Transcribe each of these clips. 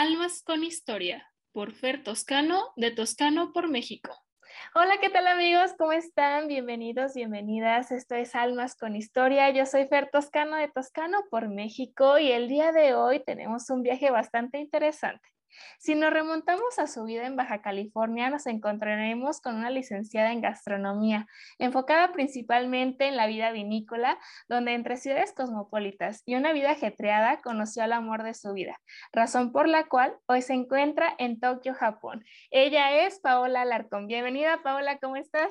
Almas con Historia, por Fer Toscano, de Toscano por México. Hola, ¿qué tal amigos? ¿Cómo están? Bienvenidos, bienvenidas. Esto es Almas con Historia. Yo soy Fer Toscano de Toscano por México y el día de hoy tenemos un viaje bastante interesante. Si nos remontamos a su vida en Baja California, nos encontraremos con una licenciada en gastronomía, enfocada principalmente en la vida vinícola, donde entre ciudades cosmopolitas y una vida ajetreada conoció al amor de su vida, razón por la cual hoy se encuentra en Tokio, Japón. Ella es Paola Alarcón. Bienvenida, Paola, ¿cómo estás?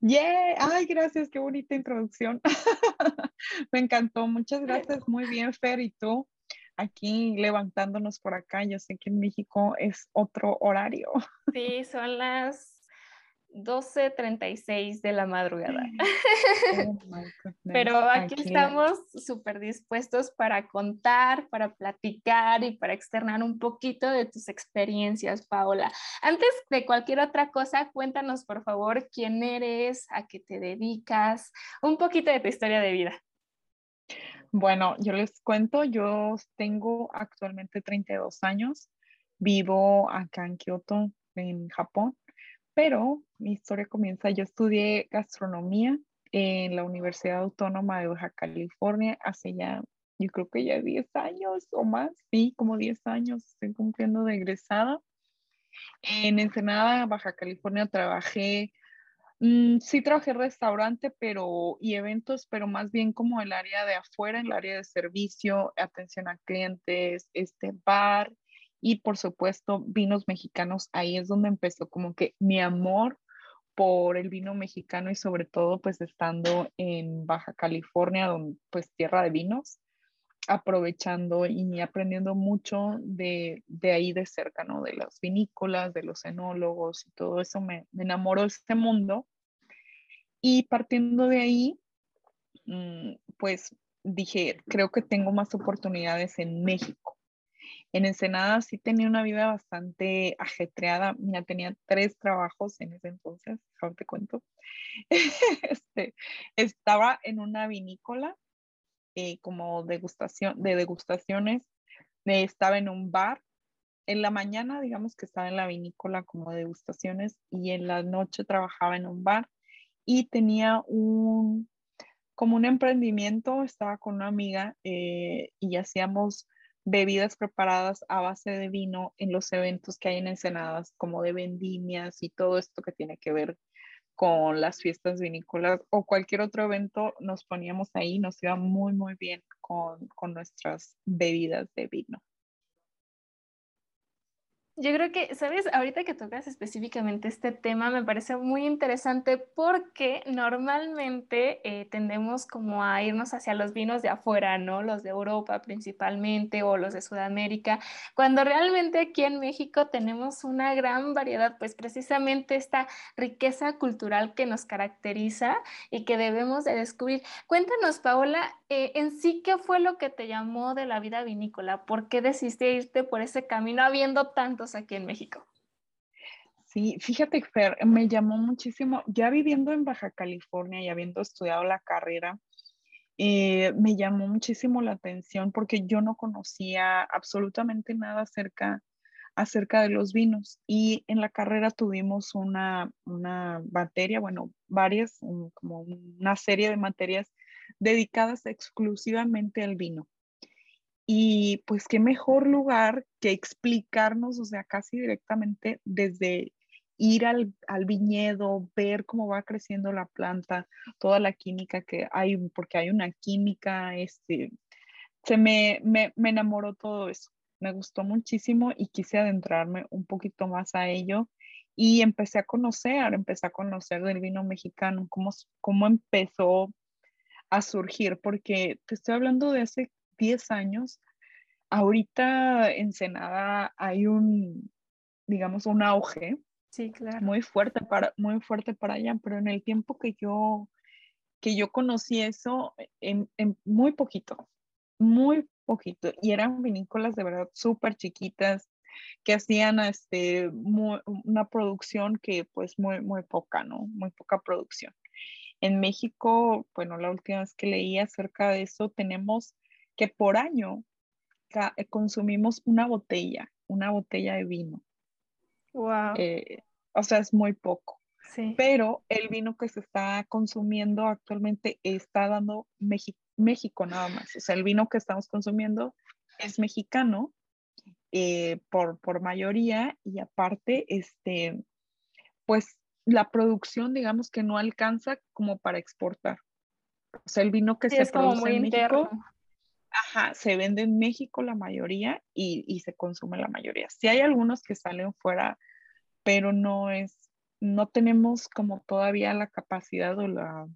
Yeah, ay, gracias, qué bonita introducción. Me encantó, muchas gracias, muy bien, Fer, ¿y tú? Aquí levantándonos por acá. Yo sé que en México es otro horario. Sí, son las 12.36 de la madrugada. Oh Pero aquí, estamos súper dispuestos para contar, para platicar y para externar un poquito de tus experiencias, Paola. Antes de cualquier otra cosa, cuéntanos por favor quién eres, a qué te dedicas, un poquito de tu historia de vida. Bueno, yo les cuento, yo tengo actualmente 32 años, vivo acá en Kioto, en Japón, pero mi historia comienza, yo estudié gastronomía en la Universidad Autónoma de Baja California hace ya, yo creo que ya 10 años o más, sí, como 10 años, estoy cumpliendo de egresada. En Ensenada, Baja California, trabajé Mm, sí trabajé en restaurante pero, y eventos, pero más bien como el área de afuera, el área de servicio, atención a clientes, este bar y por supuesto vinos mexicanos. Ahí es donde empezó como que mi amor por el vino mexicano y sobre todo pues estando en Baja California, donde, pues tierra de vinos, aprovechando y aprendiendo mucho de, de ahí de cerca, ¿no? De las vinícolas, de los enólogos y todo eso me, me enamoró de este mundo. Y partiendo de ahí, mm, pues dije, creo que tengo más oportunidades en México. En Ensenada sí tenía una vida bastante ajetreada. Mira, tenía tres trabajos en ese entonces, ahora te cuento. Este, estaba en una vinícola eh, como degustación, de degustaciones. estaba en un bar. En la mañana, digamos que estaba en la vinícola como degustaciones y en la noche trabajaba en un bar y tenía un, como un emprendimiento, estaba con una amiga eh, y hacíamos bebidas preparadas a base de vino en los eventos que hay en Ensenadas, como de vendimias y todo esto que tiene que ver con las fiestas vinícolas o cualquier otro evento, nos poníamos ahí, nos iba muy, muy bien con, con nuestras bebidas de vino. Yo creo que, ¿sabes? Ahorita que tocas específicamente este tema, me parece muy interesante porque normalmente eh, tendemos como a irnos hacia los vinos de afuera, ¿no? Los de Europa principalmente o los de Sudamérica, cuando realmente aquí en México tenemos una gran variedad, pues precisamente esta riqueza cultural que nos caracteriza y que debemos de descubrir. Cuéntanos, Paola, eh, en sí, ¿qué fue lo que te llamó de la vida vinícola? ¿Por qué decidiste irte por ese camino habiendo tantos aquí en México. Sí, fíjate, Fer, me llamó muchísimo, ya viviendo en Baja California y habiendo estudiado la carrera, eh, me llamó muchísimo la atención porque yo no conocía absolutamente nada acerca, acerca de los vinos y en la carrera tuvimos una, una materia, bueno, varias, como una serie de materias dedicadas exclusivamente al vino. Y pues qué mejor lugar que explicarnos, o sea, casi directamente desde ir al, viñedo, ver cómo va creciendo la planta, toda la química que hay, porque hay una química, este, se me, me, me enamoró todo eso. Me gustó muchísimo y quise adentrarme un poquito más a ello y empecé a conocer, empecé a conocer del vino mexicano, cómo, cómo empezó a surgir, porque te estoy hablando de hace 10 años, ahorita en Senada hay un, digamos, un auge. Sí, claro. Muy fuerte para, muy fuerte para allá, pero en el tiempo que yo, que yo conocí eso, en, muy poquito, muy poquito, y eran vinícolas de verdad súper chiquitas, que hacían este, una producción que pues muy, muy poca, ¿no? Muy poca producción. En México, bueno, la última vez que leí acerca de eso, tenemos que por año eh, consumimos una botella, una botella de vino. Wow. Eh, o sea, es muy poco. Sí. Pero el vino que se está consumiendo actualmente está dando México nada más. O sea, el vino que estamos consumiendo es mexicano eh, por, por mayoría y aparte, este, pues la producción, digamos que no alcanza como para exportar. O sea, el vino que se produce en México, ajá, se vende en México la mayoría y, y, se consume la mayoría. Sí hay algunos que salen fuera, pero no es, no tenemos como todavía la capacidad o la,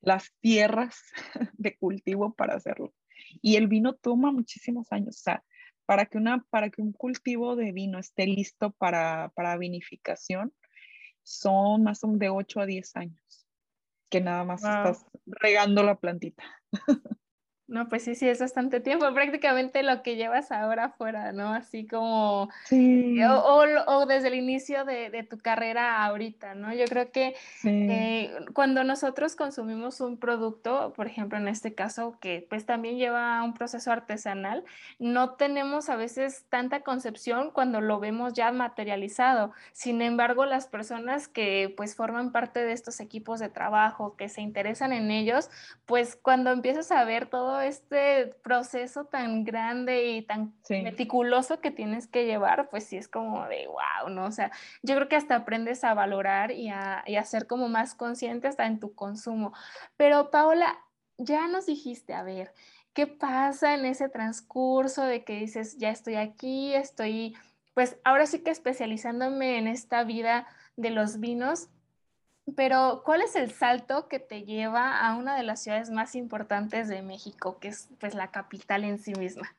las tierras de cultivo para hacerlo. Y el vino toma muchísimos años. O sea, para que, una, para que un cultivo de vino esté listo para, para vinificación, son más de 8 a 10 años que nada más estás regando la plantita. No, pues sí, sí, es bastante tiempo, prácticamente lo que llevas ahora fuera, ¿no? Así como, sí. o, o, desde el inicio de, de, tu carrera ahorita, ¿no? Yo creo que sí. eh, cuando nosotros consumimos un producto, por ejemplo, en este caso, que pues también lleva un proceso artesanal, no tenemos a veces tanta concepción cuando lo vemos ya materializado. Sin embargo, las personas que pues forman parte de estos equipos de trabajo, que se interesan en ellos, pues cuando empiezas a ver todo este proceso tan grande y tan sí. meticuloso que tienes que llevar, pues sí es como de wow, ¿no? O sea, yo creo que hasta aprendes a valorar y a, y a ser como más consciente hasta en tu consumo. Pero Paola, ya nos dijiste, a ver, ¿qué pasa en ese transcurso de que dices, ya estoy aquí, estoy, pues ahora sí que especializándome en esta vida de los vinos? Pero, ¿cuál es el salto que te lleva a una de las ciudades más importantes de México, que es pues la capital en sí misma?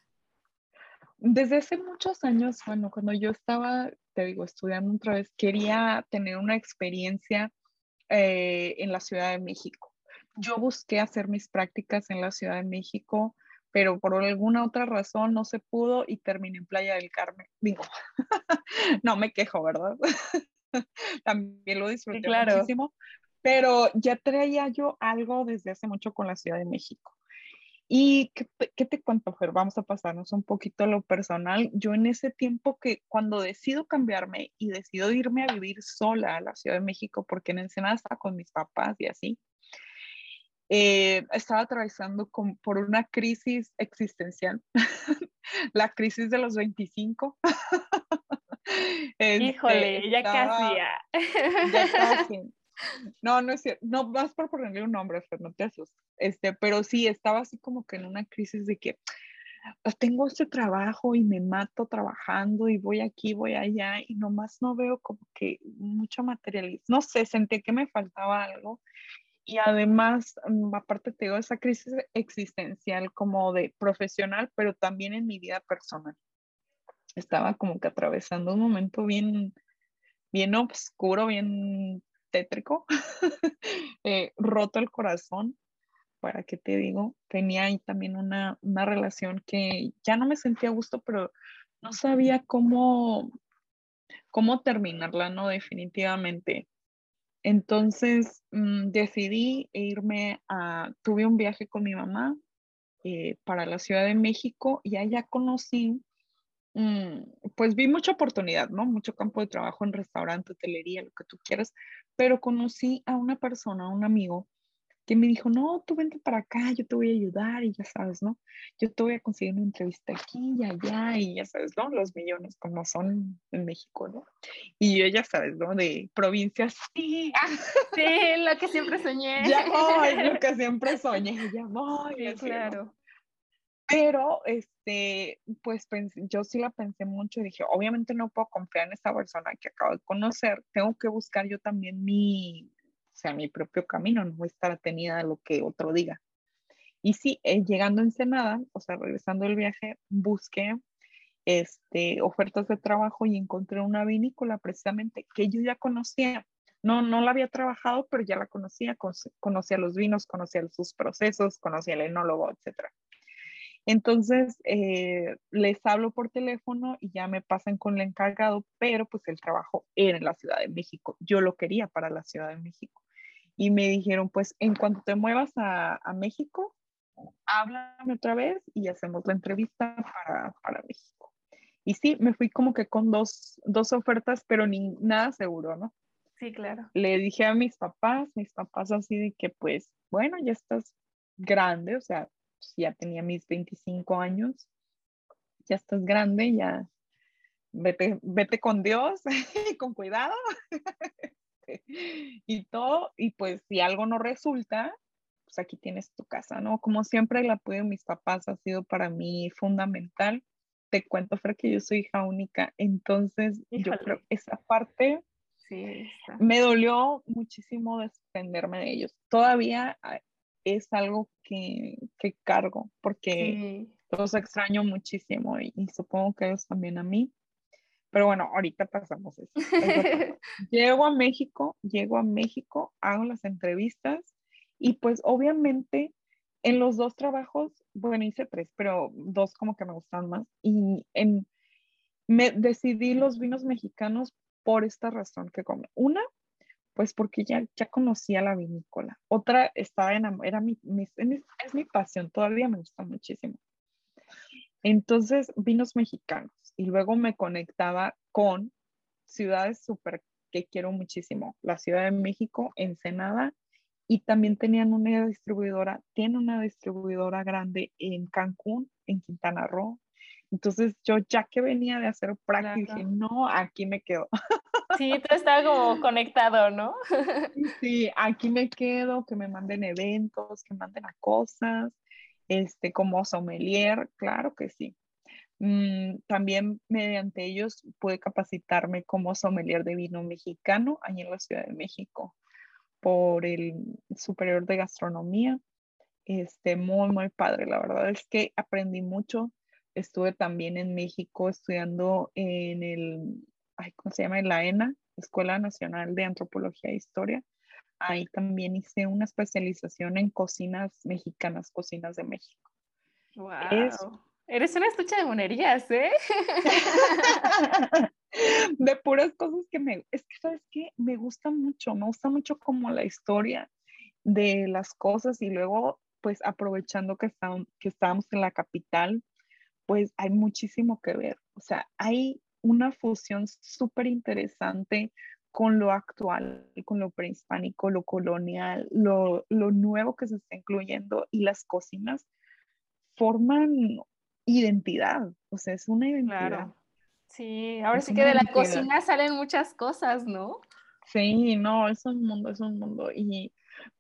Desde hace muchos años, bueno, cuando yo estaba, te digo, estudiando otra vez, quería tener una experiencia eh, en la Ciudad de México. Yo busqué hacer mis prácticas en la Ciudad de México, pero por alguna otra razón no se pudo y terminé en Playa del Carmen. Digo, no me quejo, ¿verdad? también lo disfruté sí, claro. muchísimo, pero ya traía yo algo desde hace mucho con la Ciudad de México. ¿Y qué, qué te cuento, Fer? Vamos a pasarnos un poquito a lo personal. Yo en ese tiempo que cuando decido cambiarme y decido irme a vivir sola a la Ciudad de México, porque en Ensenada estaba con mis papás y así, eh, estaba atravesando con, por una crisis existencial, la crisis de los 25. Híjole, este, ya casi. Ya. ya casi. No, no es cierto. No, vas por ponerle un nombre, Fer, no te asustes. Este, pero sí, estaba así como que en una crisis de que ah, tengo este trabajo y me mato trabajando y voy aquí, voy allá y nomás no veo como que mucho materialismo. No sé, sentí que me faltaba algo. Y además, mm, aparte te digo, esa crisis existencial como de profesional, pero también en mi vida personal estaba como que atravesando un momento bien, bien oscuro, bien tétrico, eh, roto el corazón, para qué te digo, tenía ahí también una, una relación que ya no me sentía a gusto, pero no sabía cómo, cómo terminarla, ¿no? Definitivamente. Entonces mmm, decidí irme a, tuve un viaje con mi mamá eh, para la Ciudad de México y allá conocí Mm, pues vi mucha oportunidad, ¿no? Mucho campo de trabajo en restaurante, hotelería, lo que tú quieras, pero conocí a una persona, un amigo, que me dijo, no, tú vente para acá, yo te voy a ayudar y ya sabes, ¿no? Yo te voy a conseguir una entrevista aquí y allá y ya sabes, ¿no? Los millones como son en México, ¿no? Y yo ya sabes, ¿no? De provincias, sí. Sí, lo que siempre soñé. Ya voy, lo que siempre soñé, ya voy. Sí, claro. Pero, este, pues yo sí la pensé mucho y dije, obviamente no puedo confiar en esta persona que acabo de conocer, tengo que buscar yo también mi, o sea, mi propio camino, no voy a estar atenida a lo que otro diga. Y sí, eh, llegando a Ensenada, o sea, regresando del viaje, busqué este, ofertas de trabajo y encontré una vinícola precisamente que yo ya conocía. No, no la había trabajado, pero ya la conocía, conocía los vinos, conocía sus procesos, conocía el enólogo, etcétera. Entonces, eh, les hablo por teléfono y ya me pasan con el encargado, pero pues el trabajo era en la Ciudad de México. Yo lo quería para la Ciudad de México. Y me dijeron, pues en cuanto te muevas a, a México, háblame otra vez y hacemos la entrevista para, para México. Y sí, me fui como que con dos, dos ofertas, pero ni nada seguro, ¿no? Sí, claro. Le dije a mis papás, mis papás así de que pues, bueno, ya estás grande, o sea, pues, ya tenía mis 25 años, ya estás grande, ya vete, vete con Dios, con cuidado y todo, y pues si algo no resulta, pues aquí tienes tu casa, ¿no? Como siempre el apoyo de mis papás ha sido para mí fundamental. Te cuento, Fer, que yo soy hija única, entonces yo creo que esa parte sí, me dolió muchísimo desprenderme de ellos. Todavía ah, es algo que, que cargo porque los extraño muchísimo y, supongo que ellos también a mí. Pero bueno, ahorita pasamos eso. llego a México, llego a México, hago las entrevistas y pues obviamente en los dos trabajos, bueno, hice tres, pero dos como que me gustan más. Y en, me decidí los vinos mexicanos por esta razón que come. Una, pues porque ya, ya conocía la vinícola. Otra, estaba en, era mi, es mi pasión, todavía me gusta muchísimo. Entonces, vinos mexicanos. Y luego me conectaba con ciudades súper que quiero muchísimo. La Ciudad de México, Ensenada, y también tenían una distribuidora, tiene una distribuidora grande en Cancún, en Quintana Roo. Entonces yo ya que venía de hacer práctica, dije, no, aquí me quedo. Sí, todo estaba como conectado, ¿no? Sí, aquí me quedo, que me manden eventos, que manden a cosas, este, como sommelier, claro que sí. Mm, también mediante ellos pude capacitarme como sommelier de vino mexicano ahí en la Ciudad de México por el superior de gastronomía. Este, muy, muy padre. La verdad es que aprendí mucho. Estuve también en México estudiando en el, ay, ¿cómo se llama? En la ENA, Escuela Nacional de Antropología e Historia. Ahí también hice una especialización en cocinas mexicanas, cocinas de México. Wow. Eres una estucha de monerías, ¿eh? de puras cosas que me, es que, ¿sabes qué? Me gusta mucho, me gusta mucho como la historia de las cosas y luego, pues aprovechando que, estamos, que estábamos en la capital, pues hay muchísimo que ver. O sea, hay una fusión súper interesante con lo actual, con lo prehispánico, lo colonial, lo, lo nuevo que se está incluyendo y las cocinas forman identidad, o sea, es una identidad. Sí, ahora sí que de la cocina salen muchas cosas, ¿no? Sí, no, es un mundo, es un mundo. Y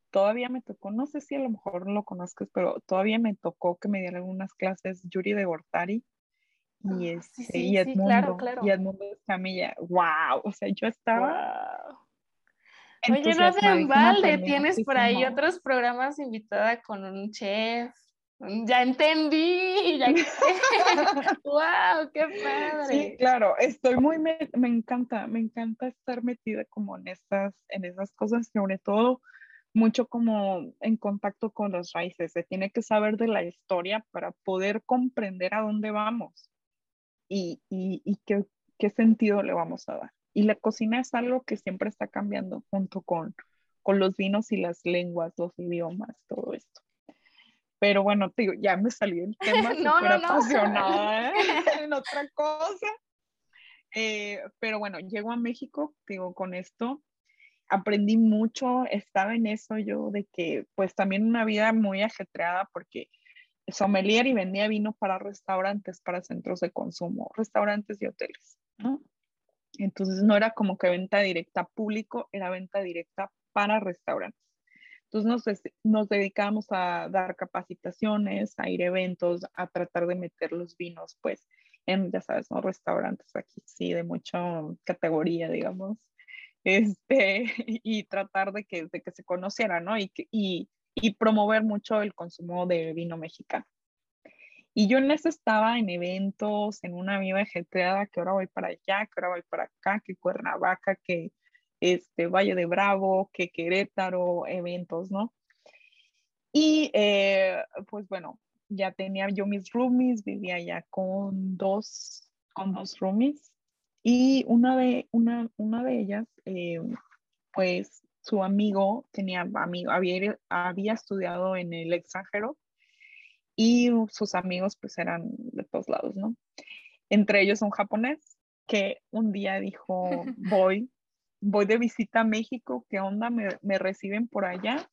todavía me tocó, no sé si a lo mejor lo conozcas, pero todavía me tocó que me dieran algunas clases Yuri de Gortari y, ah, este, y Edmundo, claro, claro. y Edmundo Camilla. wow, o sea, yo estaba... Oye, no de balde, tienes por ahí otros programas invitada con un chef, ya entendí, ya wow, qué padre. Sí, claro, estoy muy, me, me, encanta, me encanta estar metida como en estas, en esas cosas, sobre todo mucho como en contacto con los raíces, se tiene que saber de la historia para poder comprender a dónde vamos y, y, y qué, qué sentido le vamos a dar. Y la cocina es algo que siempre está cambiando junto con, con los vinos y las lenguas, los idiomas, todo esto. Pero bueno, digo, ya me salí del tema, no, no, apasionada ¿eh? en otra cosa. Eh, pero bueno, llego a México, digo, con esto aprendí mucho, estaba en eso yo de que pues también una vida muy ajetreada porque sommelier y vendía vino para restaurantes, para centros de consumo, restaurantes y hoteles, ¿no? Entonces no era como que venta directa público, era venta directa para restaurantes. Entonces nos, dedicamos a dar capacitaciones, a ir a eventos, a tratar de meter los vinos, pues, en, ya sabes, ¿no? Restaurantes aquí, sí, de mucha categoría, digamos, este, y tratar de que, de que se conociera, ¿no? Y, y, y promover mucho el consumo de vino mexicano. Y yo en eso estaba en eventos, en una vida ajetreada, que ahora voy para allá, que ahora voy para acá, que Cuernavaca, que este, Valle de Bravo, que Querétaro, eventos, ¿no? Y eh, pues bueno, ya tenía yo mis roomies, vivía ya con dos, con dos roomies y una de, una, una de ellas, eh, pues su amigo tenía amigo, había, había estudiado en el extranjero y sus amigos pues eran de todos lados, ¿no? Entre ellos un japonés que un día dijo, voy, voy de visita a México, ¿qué onda? ¿Me, me reciben por allá?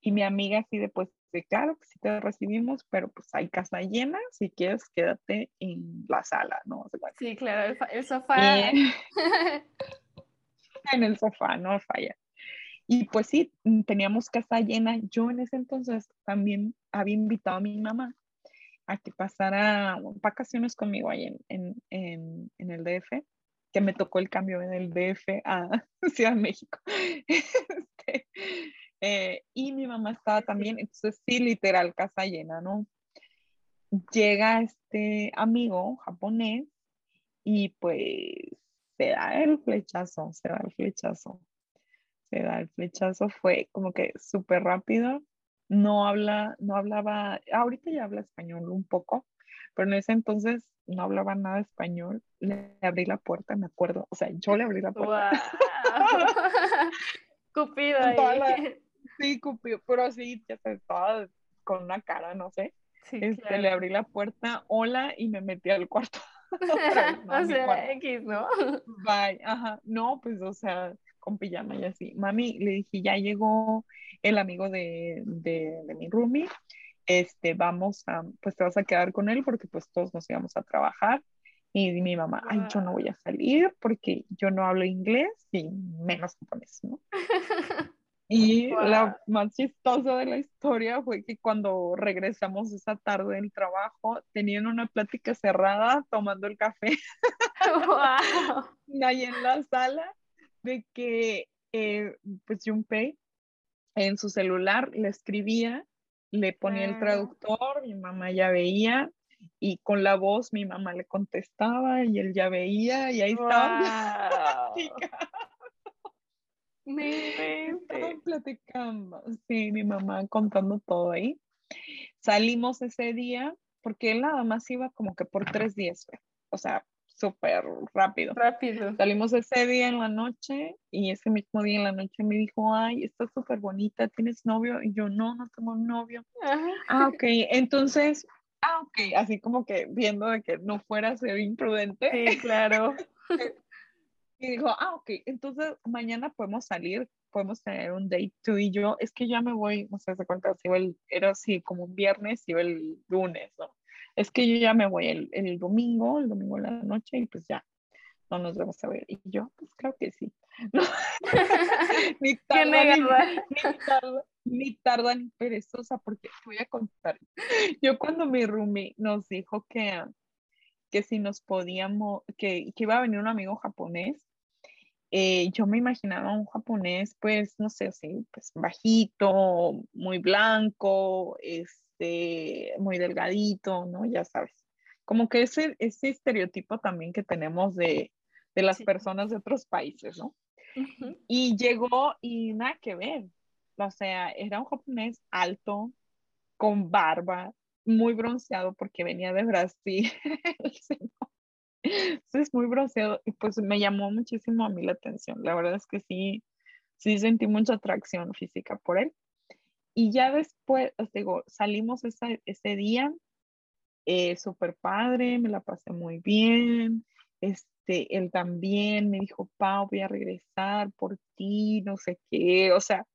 Y mi amiga así de, pues, de claro, que sí te recibimos, pero pues hay casa llena, si quieres quédate en la sala, ¿no? sí, claro, el, sofá. Eh, en el sofá, no falla. Y pues sí, teníamos casa llena. Yo en ese entonces también había invitado a mi mamá a que pasara vacaciones conmigo ahí en, en, en, el DF, que me tocó el cambio en el DF a Ciudad de México. Este, eh, y mi mamá estaba también, entonces sí, literal, casa llena, ¿no? Llega este amigo japonés y pues se da el flechazo, se da el flechazo, se da el flechazo, fue como que súper rápido, no habla, no hablaba, ahorita ya habla español un poco, pero en ese entonces no hablaba nada español, le abrí la puerta, me acuerdo, o sea, yo le abrí la puerta. Cupido ahí. Sí, Cupido, pero sí, ya se estaba con una cara, no sé. este, Le abrí la puerta, hola, y me metí al cuarto. no, o sea, X, ¿no? Bye, ajá. No, pues, o sea, con pijama y así. Mami, le dije, ya llegó el amigo de, de, de mi roomie, este, vamos a, pues te vas a quedar con él porque pues todos nos íbamos a trabajar. Y mi mamá, ay, yo no voy a salir porque yo no hablo inglés y menos japonés, ¿no? Y la más chistosa de la historia fue que cuando regresamos esa tarde del trabajo, tenían una plática cerrada tomando el café. Wow. Ahí en la sala, de que eh, pues Junpei en su celular le escribía, le ponía el ah. traductor, mi mamá ya veía, y con la voz mi mamá le contestaba y él ya veía, y ahí estaba. Me platicando, sí, mi mamá contando todo ahí. Salimos ese día, porque él nada más iba como que por tres días, o sea, súper rápido. Rápido. Salimos ese día en la noche y ese mismo día en la noche me dijo, ay, estás súper bonita, ¿tienes novio? Y yo, no, no tengo novio. Ah, ok, entonces, ah, ok, así como que viendo de que no fuera a ser imprudente. Sí, claro. Y dijo, ah, ok, entonces mañana podemos salir, podemos tener un date tú y yo. Es que ya me voy, no sé, se cuenta, si el, era así como un viernes, iba el lunes, ¿no? Es que yo ya me voy el, el domingo, el domingo en la noche y pues ya, no nos vamos a ver. Y yo, pues creo que sí. ni, tarda, ni, ni, tarda, ni tarda ni perezosa, porque voy a contar. Yo cuando mi roomie nos dijo que, que si nos podíamos, que, que iba a venir un amigo japonés, eh, yo me imaginaba un japonés, pues, no sé, así, pues, bajito, muy blanco, este, muy delgadito, ¿no? Ya sabes. Como que ese, ese estereotipo también que tenemos de, de las personas de otros países, ¿no? Y llegó y nada que ver. O sea, era un japonés alto, con barba, muy bronceado porque venía de Brasil. es muy bronceado y pues me llamó muchísimo a mí la atención. La verdad es que sí, sí sentí mucha atracción física por él. Y ya después, os digo, salimos ese, ese día, eh, súper padre, me la pasé muy bien. Este, él también me dijo, Pau, voy a regresar por ti, no sé qué. O sea,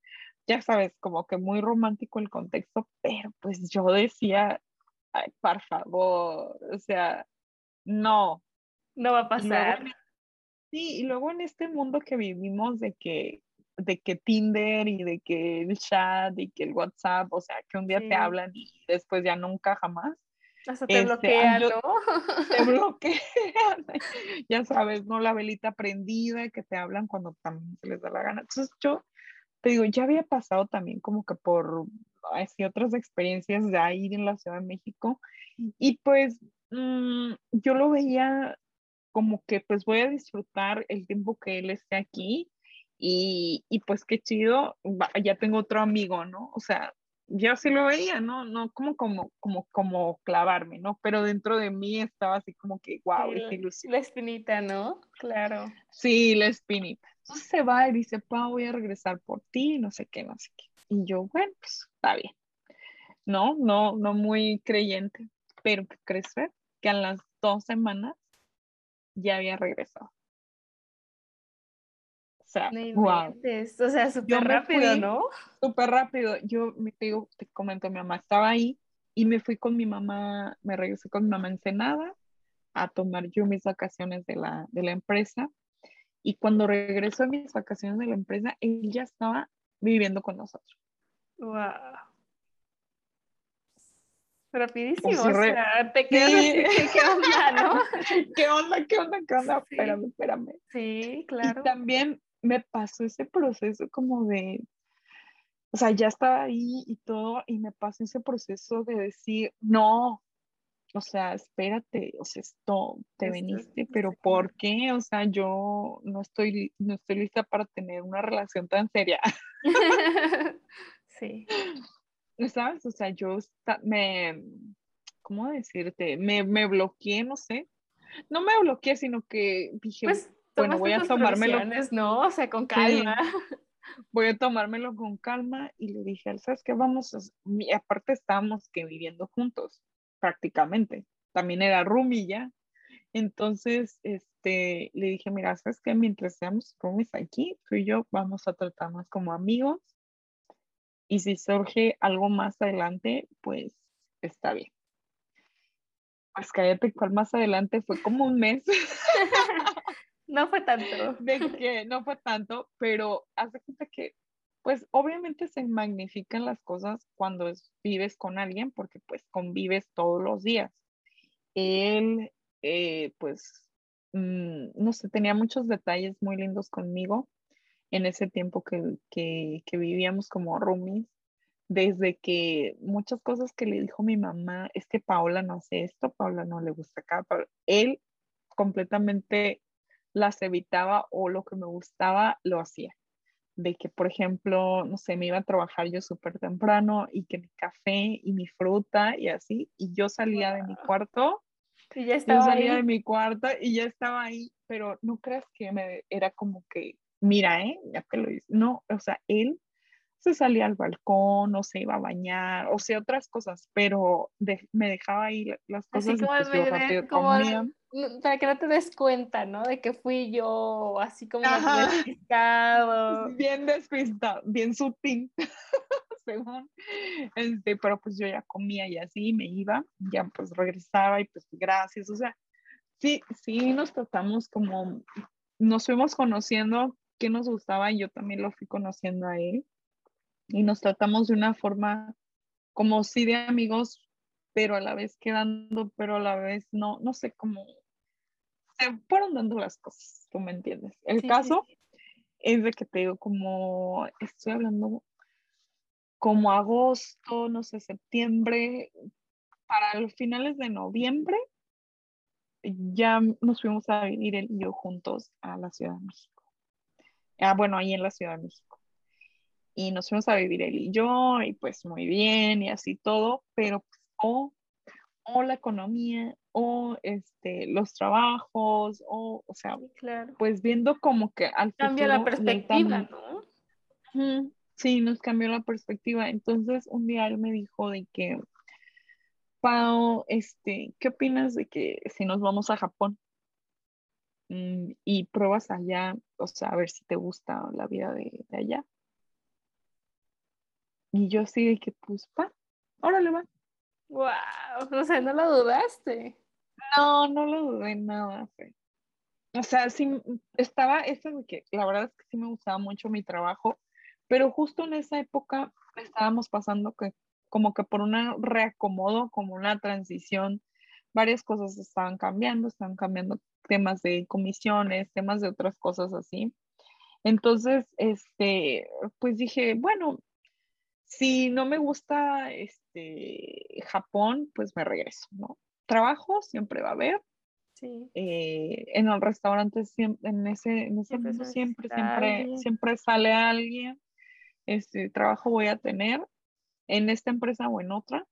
ya sabes, como que muy romántico el contexto, pero pues yo decía, ay, por favor, o sea, no, no va a pasar. sí, y luego en este mundo que vivimos de que de que Tinder y de que el chat y que el WhatsApp, o sea, que un día te hablan y después ya nunca jamás. Hasta te este, bloquean, ¿no? Te bloquean. ya sabes, ¿no? La velita prendida, que te hablan cuando también se les da la gana. Entonces yo te digo, ya había pasado también como que por así otras experiencias de ir en la Ciudad de México y pues mm, yo lo veía como que pues voy a disfrutar el tiempo que él esté aquí y, y pues qué chido, ya tengo otro amigo, ¿no? O sea, yo sí lo veía, ¿no? No como, como, como, como clavarme, ¿no? Pero dentro de mí estaba así como que, wow, sí, ilusión. La espinita, ¿no? Claro. Sí, la espinita. Entonces se va y dice, pa, voy a regresar por ti, no sé qué, no sé qué. Y yo, bueno, pues está bien. no, no, no muy creyente, pero ¿qué crees, Fer? Que a las dos semanas ya había regresado. O sea, No wow. inventes, O sea, Yo súper rápido, fui ¿no? súper rápido. Yo me te digo, te comento, mi mamá estaba ahí y me fui con mi mamá, me regresé con mi mamá en Ensenada a tomar yo mis vacaciones de la, de la empresa. Y cuando regresó a mis vacaciones de la empresa, él ya estaba viviendo con nosotros. Wow. Rapidísimo, Pues, o sea, te quedas Sí. así, que, ¿qué onda, no? ¿Qué onda? ¿Qué onda? ¿Qué onda? Sí. Espérame, espérame. Sí, Y claro. también me pasó ese proceso como de, o sea, ya estaba ahí y todo, y me pasó ese proceso de decir, no, o sea, espérate, o sea, esto, te veniste, pero. ¿por qué? O sea, yo no estoy, no estoy lista para tener una relación tan seria, Sí, ¿sabes? O sea, yo me, ¿cómo decirte? Me, me bloqueé, no sé. No me bloqueé, sino que dije, pues bueno, voy a tomármelo. ¿no? O sea, con calma. voy a tomármelo con calma y le dije, "Al, ¿sabes qué? Vamos, a- y aparte estábamos que viviendo juntos, prácticamente. También era roomie ya. Entonces, este, le dije, mira, ¿sabes qué? Mientras seamos roomies aquí, tú y yo vamos a tratarnos como amigos. Y si surge algo más adelante, pues está bien. Pues cállate, cuál más adelante fue como un mes. No fue tanto. de que no fue tanto, pero hace cuenta que, pues obviamente se magnifican las cosas cuando es- vives con alguien, porque pues convives todos los días. Él, eh, pues, mm, no sé, tenía muchos detalles muy lindos conmigo en ese tiempo que, que, que vivíamos como roomies. Desde que muchas cosas que le dijo mi mamá, es que Paola no hace esto, Paola no le gusta acá, Paola- él completamente las evitaba o lo que me gustaba lo hacía. De que, por ejemplo, no sé, me iba a trabajar yo súper temprano y que mi café y mi fruta y así, y yo salía de mi cuarto, Y ya yo estaba salía de ahí. mi cuarto y ya estaba ahí, pero no creas que me era como que, mira, ¿eh? Ya te lo dice. No, o sea, él se salía al balcón o se iba a bañar, o sea, otras cosas, pero de- me dejaba ahí la- las Así cosas y como, pues yo de- rápido como comía. Para que no te des cuenta, ¿no? De que fui yo, así como Ajá. despistado. bien despistado, bien sutil, según. Este, pero pues yo ya comía y así me iba, ya pues regresaba y pues gracias, o sea, sí, sí nos tratamos como, nos fuimos conociendo qué nos gustaba y yo también lo fui conociendo a él y nos tratamos de una forma como sí de amigos, pero a la vez quedando, pero a la vez no, no sé cómo se fueron dando las cosas, tú me entiendes. El Sí, caso sí. es de que te digo, como estoy hablando como agosto, no sé, septiembre, para los finales de noviembre, ya nos fuimos a vivir él y yo juntos a la Ciudad de México. Ah, bueno, ahí en la Ciudad de México. Y nos fuimos a vivir él y yo, y pues muy bien, y así todo, pero o, o la economía, o este, los trabajos, o, o sea, Sí, claro. pues viendo como que al Cambia la perspectiva, ¿no? Sí, nos cambió la perspectiva. Entonces, un día él me dijo de que, Pau, este, ¿qué opinas de que si nos vamos a Japón mm, y pruebas allá, o sea, a ver si te gusta la vida de, de allá? Y yo así de que, pues, pa, órale, va. Wow, o sea, no lo dudaste. No, no lo dudé nada, Fe. O sea, sí, estaba eso de que la verdad es que sí me gustaba mucho mi trabajo, pero justo en esa época estábamos pasando que como que por un reacomodo, como una transición, varias cosas estaban cambiando, estaban cambiando temas de comisiones, temas de otras cosas así. Entonces, este, pues dije, bueno, si no me gusta este Japón, pues me regreso, ¿no? Trabajo siempre va a haber, Sí. eh, en los restaurantes siempre, en ese, en ese Siempre mundo siempre, siempre, siempre sale alguien, este trabajo voy a tener en esta empresa o en otra.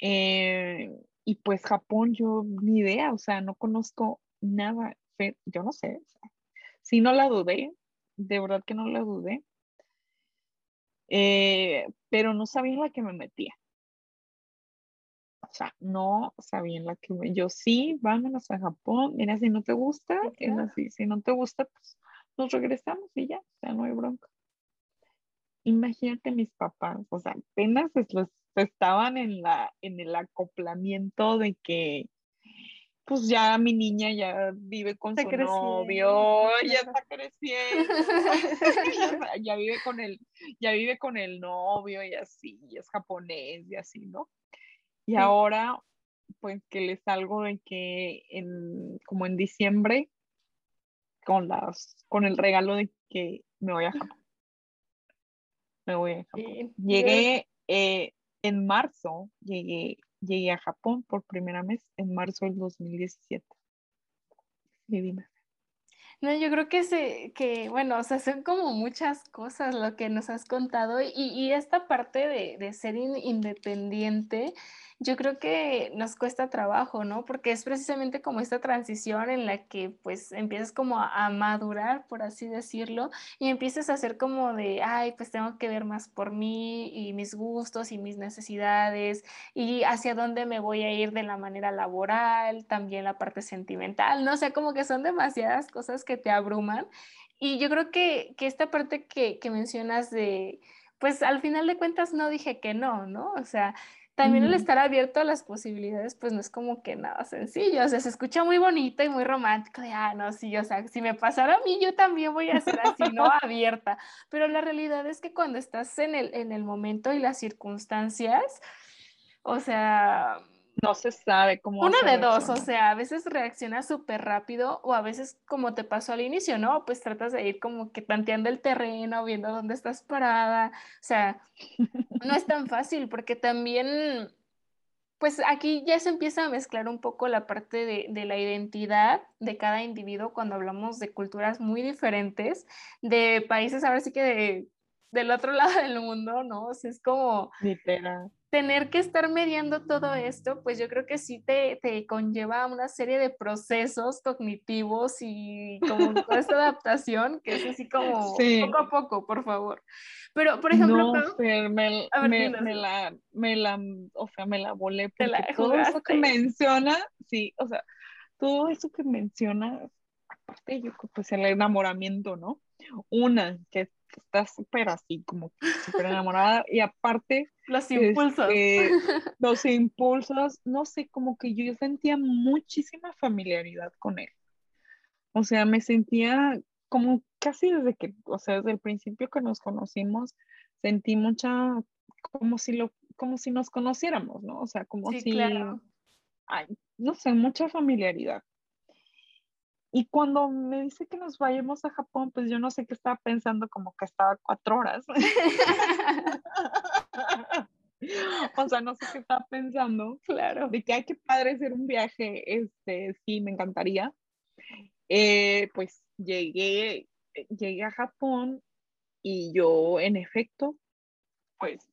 eh, y pues Japón, yo ni idea, o sea, no conozco nada, yo no sé, o sea, sí no la dudé, de verdad que no la dudé, eh, pero no sabía en la que me metía. sea, no sabían la que me, yo sí, vámonos a Japón, mira, si no te gusta, es así, si no te gusta, pues nos regresamos y ya, o sea, no hay bronca. Imagínate mis papás, o sea, apenas estaban en, la, en el acoplamiento de que, pues ya mi niña ya vive con su novio, ya está creciendo, ya, vive con el, ya vive con el novio y así, y es japonés y así, ¿no? Y ahora, pues que les salgo de que en, como en diciembre, con las, con el regalo de que me voy a Japón. Me voy a Japón. Llegué eh, en marzo, llegué, llegué a Japón por primera vez en marzo del 2017. Y dime. No, yo creo que, se, que, bueno, o sea, son como muchas cosas lo que nos has contado y, y esta parte de, de ser independiente yo creo que nos cuesta trabajo, ¿no? Porque es precisamente como esta transición en la que pues empiezas como a, madurar, por así decirlo, y empiezas a hacer como de, ay, pues tengo que ver más por mí y mis gustos y mis necesidades y hacia dónde me voy a ir de la manera laboral, también la parte sentimental, ¿no? O sea, como que son demasiadas cosas que te abruman. Y yo creo que, que esta parte que, que mencionas de, pues al final de cuentas no dije que no, ¿no? O sea, también el estar abierto a las posibilidades, pues no es como que nada sencillo, o sea, se escucha muy bonito y muy romántico, de, ah, no, sí, o sea, si me pasara a mí, yo también voy a ser así, ¿no? Abierta, pero la realidad es que cuando estás en el, en el momento y las circunstancias, o sea, no se sabe cómo. Una de dos, o sea, a veces reaccionas súper rápido o a veces como te pasó al inicio, ¿no? Pues tratas de ir como que tanteando el terreno, viendo dónde estás parada. O sea, no es tan fácil porque también, pues aquí ya se empieza a mezclar un poco la parte de, de la identidad de cada individuo cuando hablamos de culturas muy diferentes, de países ahora sí que de, del otro lado del mundo, ¿no? O sea, es como... Literal tener que estar mediando todo esto, pues yo creo que sí te, te conlleva una serie de procesos cognitivos y como toda esta adaptación, que es así como poco a poco, por favor. Pero, por ejemplo, no, me, me, la, me la, o sea, me la volé porque todo eso que menciona, sí, o sea, todo eso que menciona, aparte yo pues el enamoramiento, ¿no? Una, que está súper así, como súper enamorada. Y aparte, los impulsos. Este, los impulsos, no sé, como que yo sentía muchísima familiaridad con él. O sea, me sentía como casi desde que, o sea, desde el principio que nos conocimos, sentí mucha, como si lo, como si nos conociéramos, ¿no? O sea, como si, ay, no sé, mucha familiaridad. Y cuando me dice que nos vayamos a Japón, pues yo no sé qué estaba pensando, como que estaba cuatro horas. o sea, no sé qué estaba pensando. Claro. De que hay que padre hacer un viaje, este, sí, me encantaría. Eh, pues llegué, llegué a Japón y yo, en efecto, pues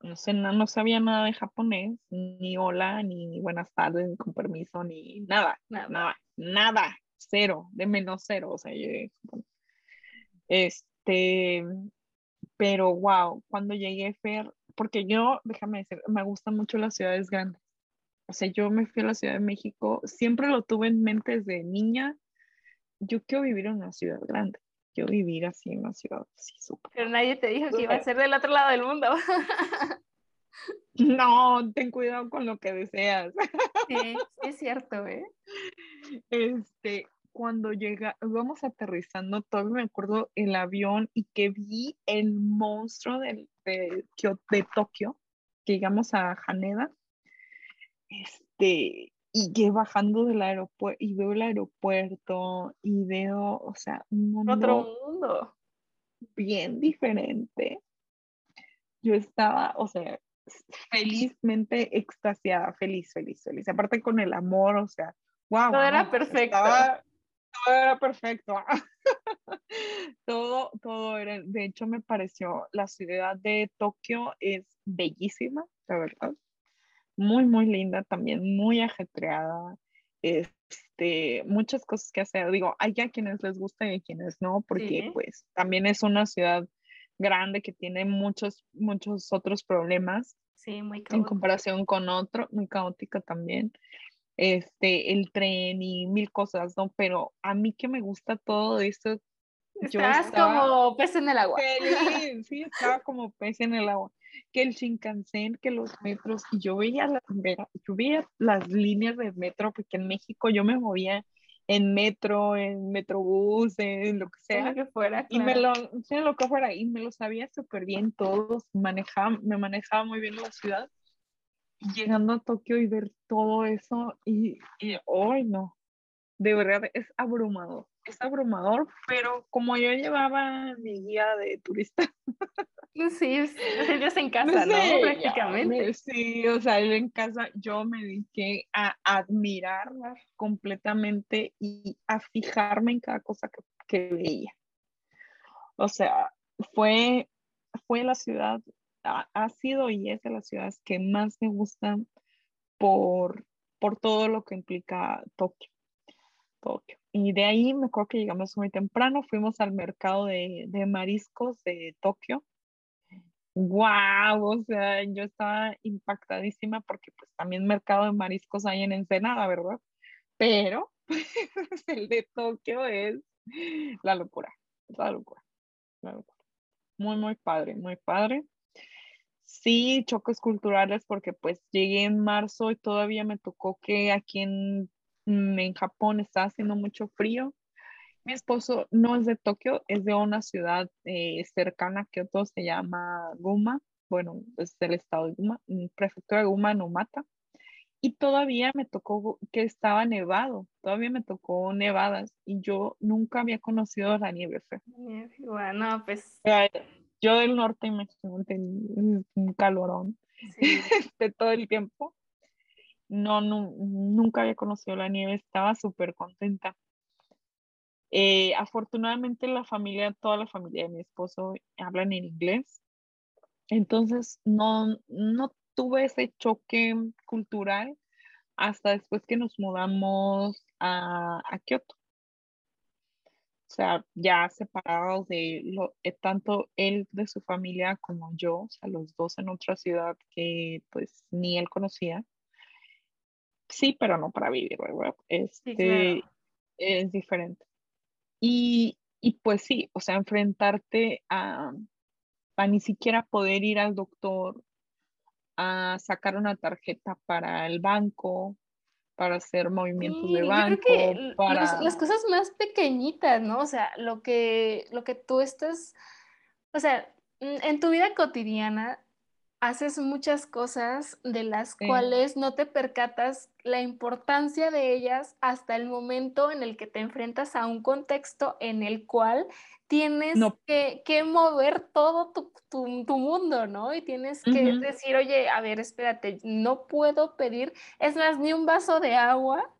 no sé, no, no, sabía nada de japonés, ni hola, ni buenas tardes, ni con permiso, ni nada, nada, nada, nada cero, de menos cero, o sea, este, pero wow, cuando llegué Fer, porque yo, déjame decir, me gustan mucho las ciudades grandes. O sea, yo me fui a la Ciudad de México, siempre lo tuve en mente desde niña. Yo quiero vivir en una ciudad grande, quiero vivir así en una ciudad así súper. Pero nadie te dijo que iba a ser del otro lado del mundo. No, ten cuidado con lo que deseas. Sí, es cierto, ¿eh? Este, cuando llega, vamos aterrizando, todavía me acuerdo el avión y que vi el monstruo de, de, de Tokio, que llegamos a Haneda, este, y que bajando del aeropuerto, y veo el aeropuerto, y veo, o sea, un mundo Otro mundo. bien diferente. Yo estaba, o sea, felizmente extasiada, feliz, feliz, feliz. Aparte con el amor, o sea, wow. Todo era perfecto todo era perfecto. todo, todo era, de hecho me pareció, la ciudad de Tokio es bellísima, la verdad. Muy, muy linda también, muy ajetreada. Este, muchas cosas que hacer. Digo, hay a quienes les gusta y a quienes no, porque pues también es una ciudad grande que tiene muchos, muchos otros problemas. Sí, muy en caótico. comparación con otro, muy caótico también. Este, el tren y mil cosas, ¿no? Pero a mí que me gusta todo esto, yo Estás estaba como pez en el agua. feliz, sí, estaba como pez en el agua. Que el Shinkansen, que los metros, y yo veía, la- vera- yo veía las líneas del metro, porque en México yo me movía en metro, en metrobús, en lo que Sea lo que fuera, y me lo, sea lo que fuera, y me lo sabía súper bien todos, manejaba, me manejaba muy bien la ciudad. Llegando a Tokio y ver todo eso, y, y hoy no, de verdad es abrumador, es abrumador, pero como yo llevaba mi guía de turista, Sí, es- te sientes en no casa, ¿no? sé, ya Prácticamente. me- sí, o sea, yo en casa yo me dediqué a admirar completamente y a fijarme en cada cosa que, que veía. O sea, fue, fue la ciudad, ha, sido y es de las ciudades que más me gustan por, por todo lo que implica Tokio. Tokio. Y de ahí me acuerdo que llegamos muy temprano, fuimos al mercado de, de mariscos de Tokio. ¡Wow! O sea, yo estaba impactadísima porque pues también mercado de mariscos hay en Ensenada, ¿verdad? Pero el de Tokio es la locura, la locura, la locura. Muy, muy padre, muy padre. Sí, choques culturales porque pues llegué en marzo y todavía me tocó que aquí en, mm, en Japón está haciendo mucho frío. Mi esposo no es de Tokio, es de una ciudad eh, cercana a se llama Guma. Bueno, es del estado de Guma, mm, prefectura de Guma, Nomata. Y todavía me tocó que estaba nevado, todavía me tocó nevadas y yo nunca había conocido la nieve. Bueno, pues Yo del norte, imagínate, un un calorón sí. de todo el tiempo. No, nu- nunca había conocido la nieve, estaba súper contenta. Eh, afortunadamente la familia, toda la familia de mi esposo hablan en inglés, entonces no, no tuve ese choque cultural hasta después que nos mudamos a, a Kioto. O sea, ya separados de lo, eh, tanto él de su familia como yo, o sea, los dos en otra ciudad que pues ni él conocía. Sí, pero no para vivir, ¿verdad? Este, claro. es diferente. Y, y pues sí, o sea, enfrentarte a, a ni siquiera poder ir al doctor, a sacar una tarjeta para el banco, para hacer movimientos Sí, de yo creo banco, que para... los- las cosas más pequeñitas, ¿no? O sea, lo que, lo que tú estás, o sea, en tu vida cotidiana haces muchas cosas de las Sí. cuales no te percatas la importancia de ellas hasta el momento en el que te enfrentas a un contexto en el cual tienes No. que, que mover todo tu, tu- tu mundo, ¿no? Y tienes que decir, oye, a ver, espérate, no puedo pedir, es más, ni un vaso de agua.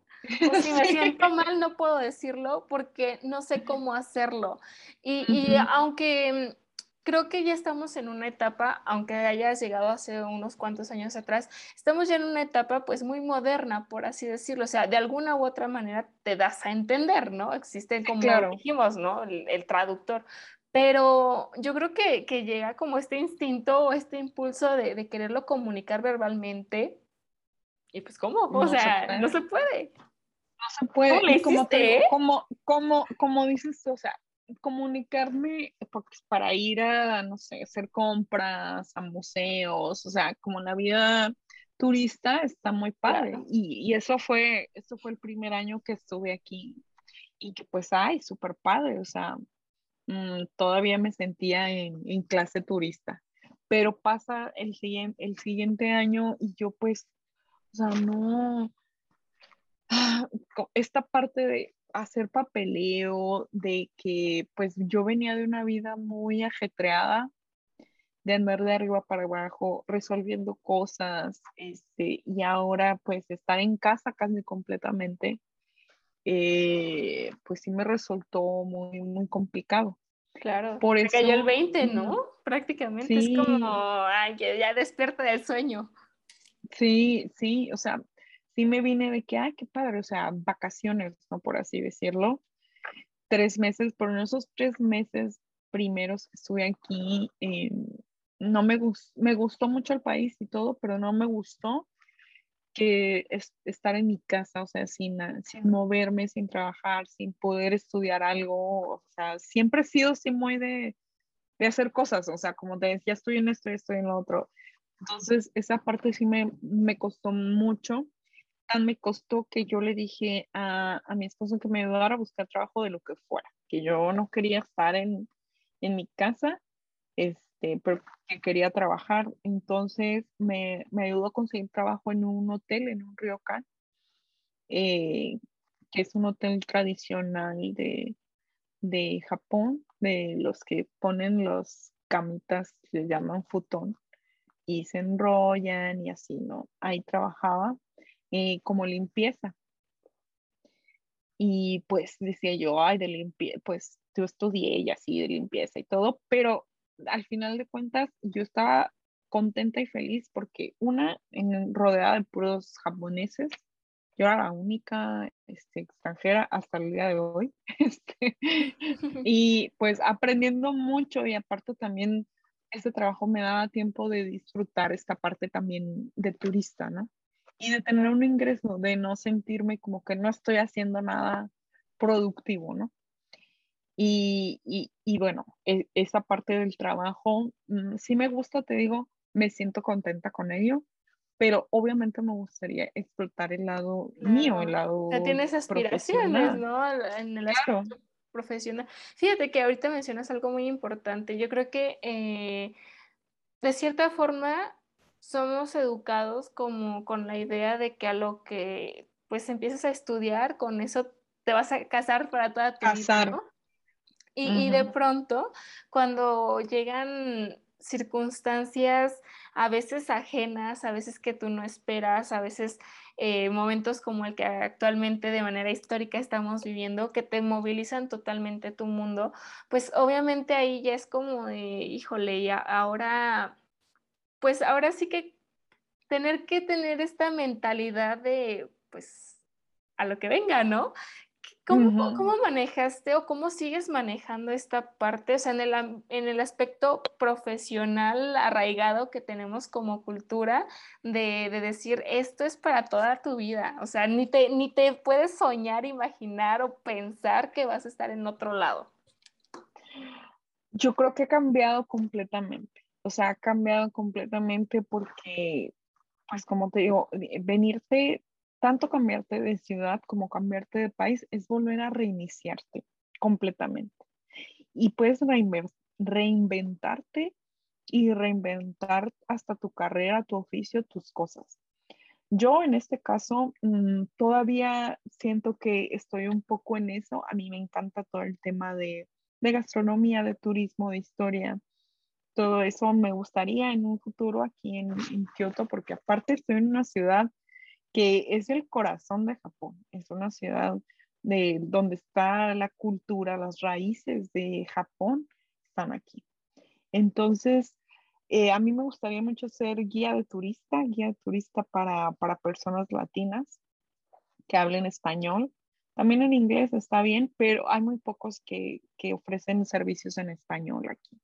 O si me siento mal, no puedo decirlo porque no sé cómo hacerlo. Y, aunque creo que ya estamos en una etapa, aunque hayas llegado hace unos cuantos años atrás, estamos ya en una etapa pues muy moderna, por así decirlo. O sea, de alguna u otra manera te das a entender, ¿no? Existe, como claro. dijimos, ¿no? El, el traductor. Pero yo creo que, que llega como este instinto o este impulso de, de quererlo comunicar verbalmente. Y pues, ¿cómo? O No se sea, puede. no se puede. No se puede. ¿Cómo le como, te digo, eh? como, como, como dices tú, o sea, comunicarme porque para ir a, no sé, hacer compras, a museos, o sea, como la vida turista está muy padre. Y, y eso fue, eso fue el primer año que estuve aquí y que pues, ay, súper padre, o sea, mm, todavía me sentía en, en clase turista. Pero pasa el el siguiente año y yo pues, o sea, no, ah, esta parte de hacer papeleo, de que pues yo venía de una vida muy ajetreada, de andar de arriba para abajo, resolviendo cosas, este, y ahora pues estar en casa casi completamente, eh, pues sí me resultó muy, muy complicado. Claro. Por Te cayó el eso, 20, mm, ¿no? Prácticamente es sí. como, ay, que ya despierta del sueño. Sí, sí, o sea, sí me vine de que, ay, qué padre, o sea, vacaciones, ¿no? Por así decirlo. Tres meses, en esos tres meses primeros que estuve aquí, eh, no me, me gustó mucho el país y todo, pero no me gustó que es, estar en mi casa, o sea, sin, sin moverme, sin trabajar, sin poder estudiar algo, o sea, siempre he sido así muy de, de hacer cosas, o sea, como te decía, estoy en esto estoy en lo otro. Entonces, esa parte sí me, me costó mucho. Tan me costó que yo le dije a, a, mi esposo que me ayudara a buscar trabajo de lo que fuera, que yo no quería estar en, en mi casa, este, pero que quería trabajar. Entonces, me, me ayudó a conseguir trabajo en un hotel, en un ryokan, eh, que es un hotel tradicional de, de Japón, de los que ponen los camitas, se llaman futón y se enrollan y así, ¿no? Ahí trabajaba eh, como limpieza. Y pues decía yo, ay, de limpieza, pues yo estudié y así de limpieza y todo, pero al final de cuentas yo estaba contenta y feliz porque una, en, rodeada de puros japoneses, yo era la única este, extranjera hasta el día de hoy, este, y pues aprendiendo mucho y aparte también este trabajo me daba tiempo de disfrutar esta parte también de turista, ¿no? Y de tener un ingreso, de no sentirme como que no estoy haciendo nada productivo, ¿no? Y, y, y bueno, e, esa parte del trabajo, mm, sí me gusta, te digo, me siento contenta con ello, pero obviamente me gustaría explotar el lado mío, el lado. O tienes aspiraciones, ¿no? En el aspecto profesional. Fíjate que ahorita mencionas algo muy importante. Yo creo que eh, de cierta forma somos educados como con la idea de que a lo que pues empiezas a estudiar, con eso te vas a casar para toda tu vida, ¿no? Y, y de pronto, cuando llegan circunstancias a veces ajenas, a veces que tú no esperas, a veces eh, momentos como el que actualmente de manera histórica estamos viviendo, que te movilizan totalmente tu mundo, pues obviamente ahí ya es como de, híjole, y ahora, pues ahora sí que tener que tener esta mentalidad de, pues, a lo que venga, ¿no? ¿Cómo, ¿Cómo, manejaste o cómo sigues manejando esta parte? O sea, en el, en el aspecto profesional arraigado que tenemos como cultura de, de, decir, esto es para toda tu vida. O sea, ni te, ni te puedes soñar, imaginar o pensar que vas a estar en otro lado. Yo creo que ha cambiado completamente. O sea, ha cambiado completamente porque, pues como te digo, venirte tanto cambiarte de ciudad como cambiarte de país es volver a reiniciarte completamente. Y puedes reinventarte y reinventar hasta tu carrera, tu oficio, tus cosas. Yo en este caso mm, todavía siento que estoy un poco en eso. A mí me encanta todo el tema de, gastronomía, de turismo, de historia. Todo eso me gustaría en un futuro aquí en, en Kioto, porque aparte estoy en una ciudad que es el corazón de Japón. Es una ciudad de donde está la cultura, las raíces de Japón están aquí. Entonces, eh, a mí me gustaría mucho ser guía de turista, guía de turista para, para personas latinas que hablen español. También en inglés está bien, pero hay muy pocos que, que ofrecen servicios en español aquí,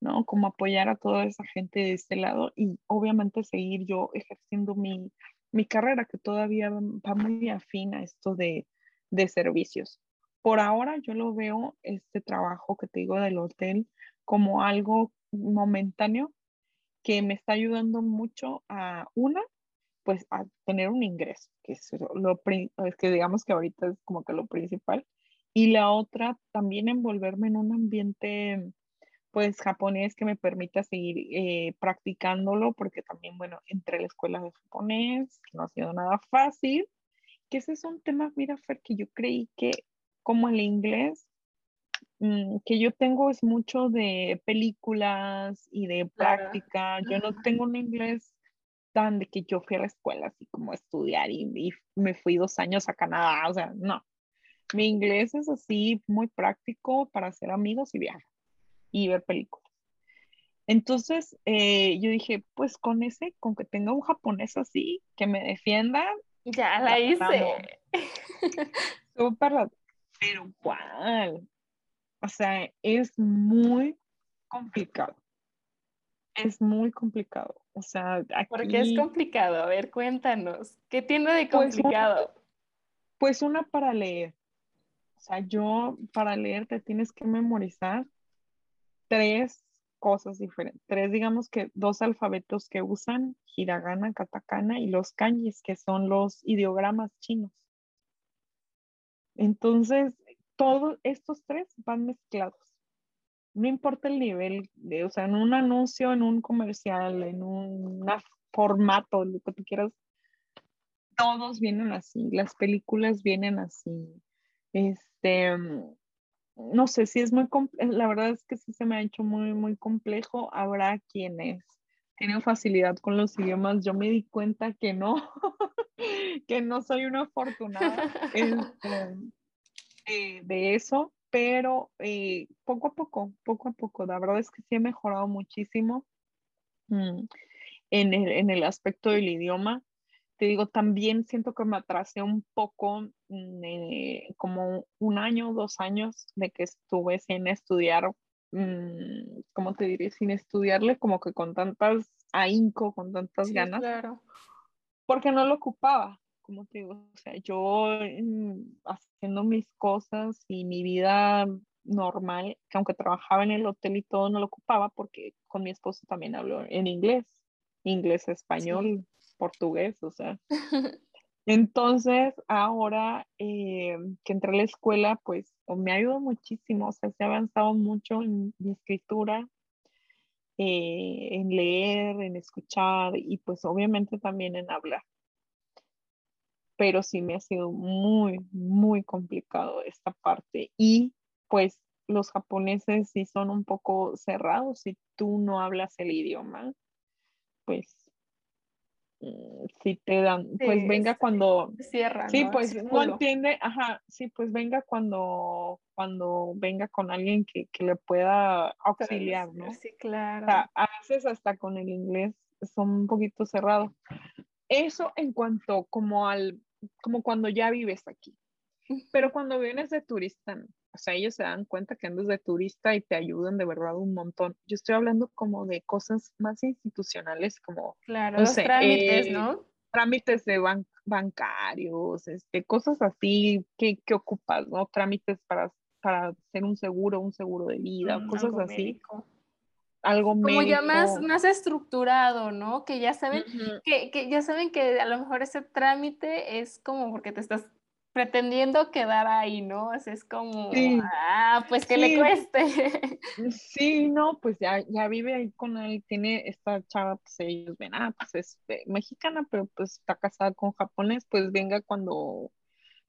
¿no? Como apoyar a toda esa gente de este lado y obviamente seguir yo ejerciendo mi, mi carrera, que todavía va muy afín a esto de, de servicios. Por ahora yo lo veo, este trabajo que te digo del hotel, como algo momentáneo que me está ayudando mucho a una, pues a tener un ingreso, que es lo que digamos que ahorita es como que lo principal, y la otra también envolverme en un ambiente pues japonés que me permita seguir eh, practicándolo, porque también, bueno, entre la escuela de japonés, no ha sido nada fácil, que ese es un tema, mira, Fer, que yo creí que como el inglés, mm, que yo tengo es mucho de películas y de práctica, yo no tengo un inglés tan de que yo fui a la escuela así como a estudiar y, y me fui dos años a Canadá, o sea, no. Mi inglés es así muy práctico para hacer amigos y viajar y ver películas. Entonces eh, yo dije, pues con ese, con que tenga un japonés así, que me defienda. Ya la, hice. Súper, pero ¿cuál? O sea, es muy complicado. Es muy complicado. O sea, aquí... ¿Por qué es complicado? A ver, cuéntanos. ¿Qué tiene de Pues, complicado? Pues una para leer. O sea, yo para leer te tienes que memorizar tres cosas diferentes. Tres, digamos que dos alfabetos que usan, hiragana, katakana y los kanjis, que son los ideogramas chinos. Entonces, todos estos tres van mezclados. No importa el nivel, de, o sea, en un anuncio, en un comercial, en un formato, lo que tú quieras, todos vienen así, las películas vienen así. Este, no sé si es muy, la verdad es que sí se me ha hecho muy, muy complejo. Habrá quienes tienen facilidad con los idiomas. Yo me di cuenta que no, que no soy una afortunada este, eh, de eso, pero eh, poco a poco, poco a poco, la verdad es que sí he mejorado muchísimo mm, en, el, en el aspecto del idioma te digo, también siento que me atrasé un poco, mm, eh, como un año, dos años de que estuve sin estudiar, mm, ¿cómo te diré? Sin estudiarle como que con tantas ahínco, con tantas Sí, ganas, claro. porque no lo ocupaba, como te digo, o sea, yo mm, haciendo mis cosas y mi vida normal, que aunque trabajaba en el hotel y todo, no lo ocupaba porque con mi esposo también hablo en inglés, inglés, español, portugués, o sea. Entonces, ahora eh, que entré a la escuela, pues me ayudó muchísimo, o sea, se ha avanzado mucho en mi escritura, eh, en leer, en escuchar y pues obviamente también en hablar. Pero sí me ha sido muy, muy complicado esta parte y pues los japoneses sí son un poco cerrados si tú no hablas el idioma, pues si te dan, pues venga cuando, Cierra, sí, ¿no? pues no entiende, ajá, sí, pues venga cuando, cuando venga con alguien que, que le pueda auxiliar, ¿no? Sí, O claro. sea, a veces hasta con el inglés son un poquito cerrados. Eso en cuanto como al, como cuando ya vives aquí. Pero cuando vienes de turista, no. O sea, ellos se dan cuenta que andas de turista y te ayudan de verdad un montón. Yo estoy hablando como de cosas más institucionales, como, Claro, no los sé, trámites, eh, ¿no? trámites de ban- bancarios, este, cosas así que, que ocupas, ¿no? Trámites para, para hacer un seguro, un seguro de vida, Mm, cosas algo así, médico. algo Como ya más, médico. más estructurado, ¿no? Que ya saben, que, que ya saben que a lo mejor ese trámite es como porque te estás pretendiendo quedar ahí, ¿no? O sea, es como, Sí, ah, pues que le sí, cueste. Sí, no, pues ya, ya vive ahí con él, tiene esta chava, pues ellos ven, ah, pues es eh, mexicana, pero pues está casada con japonés, pues venga cuando,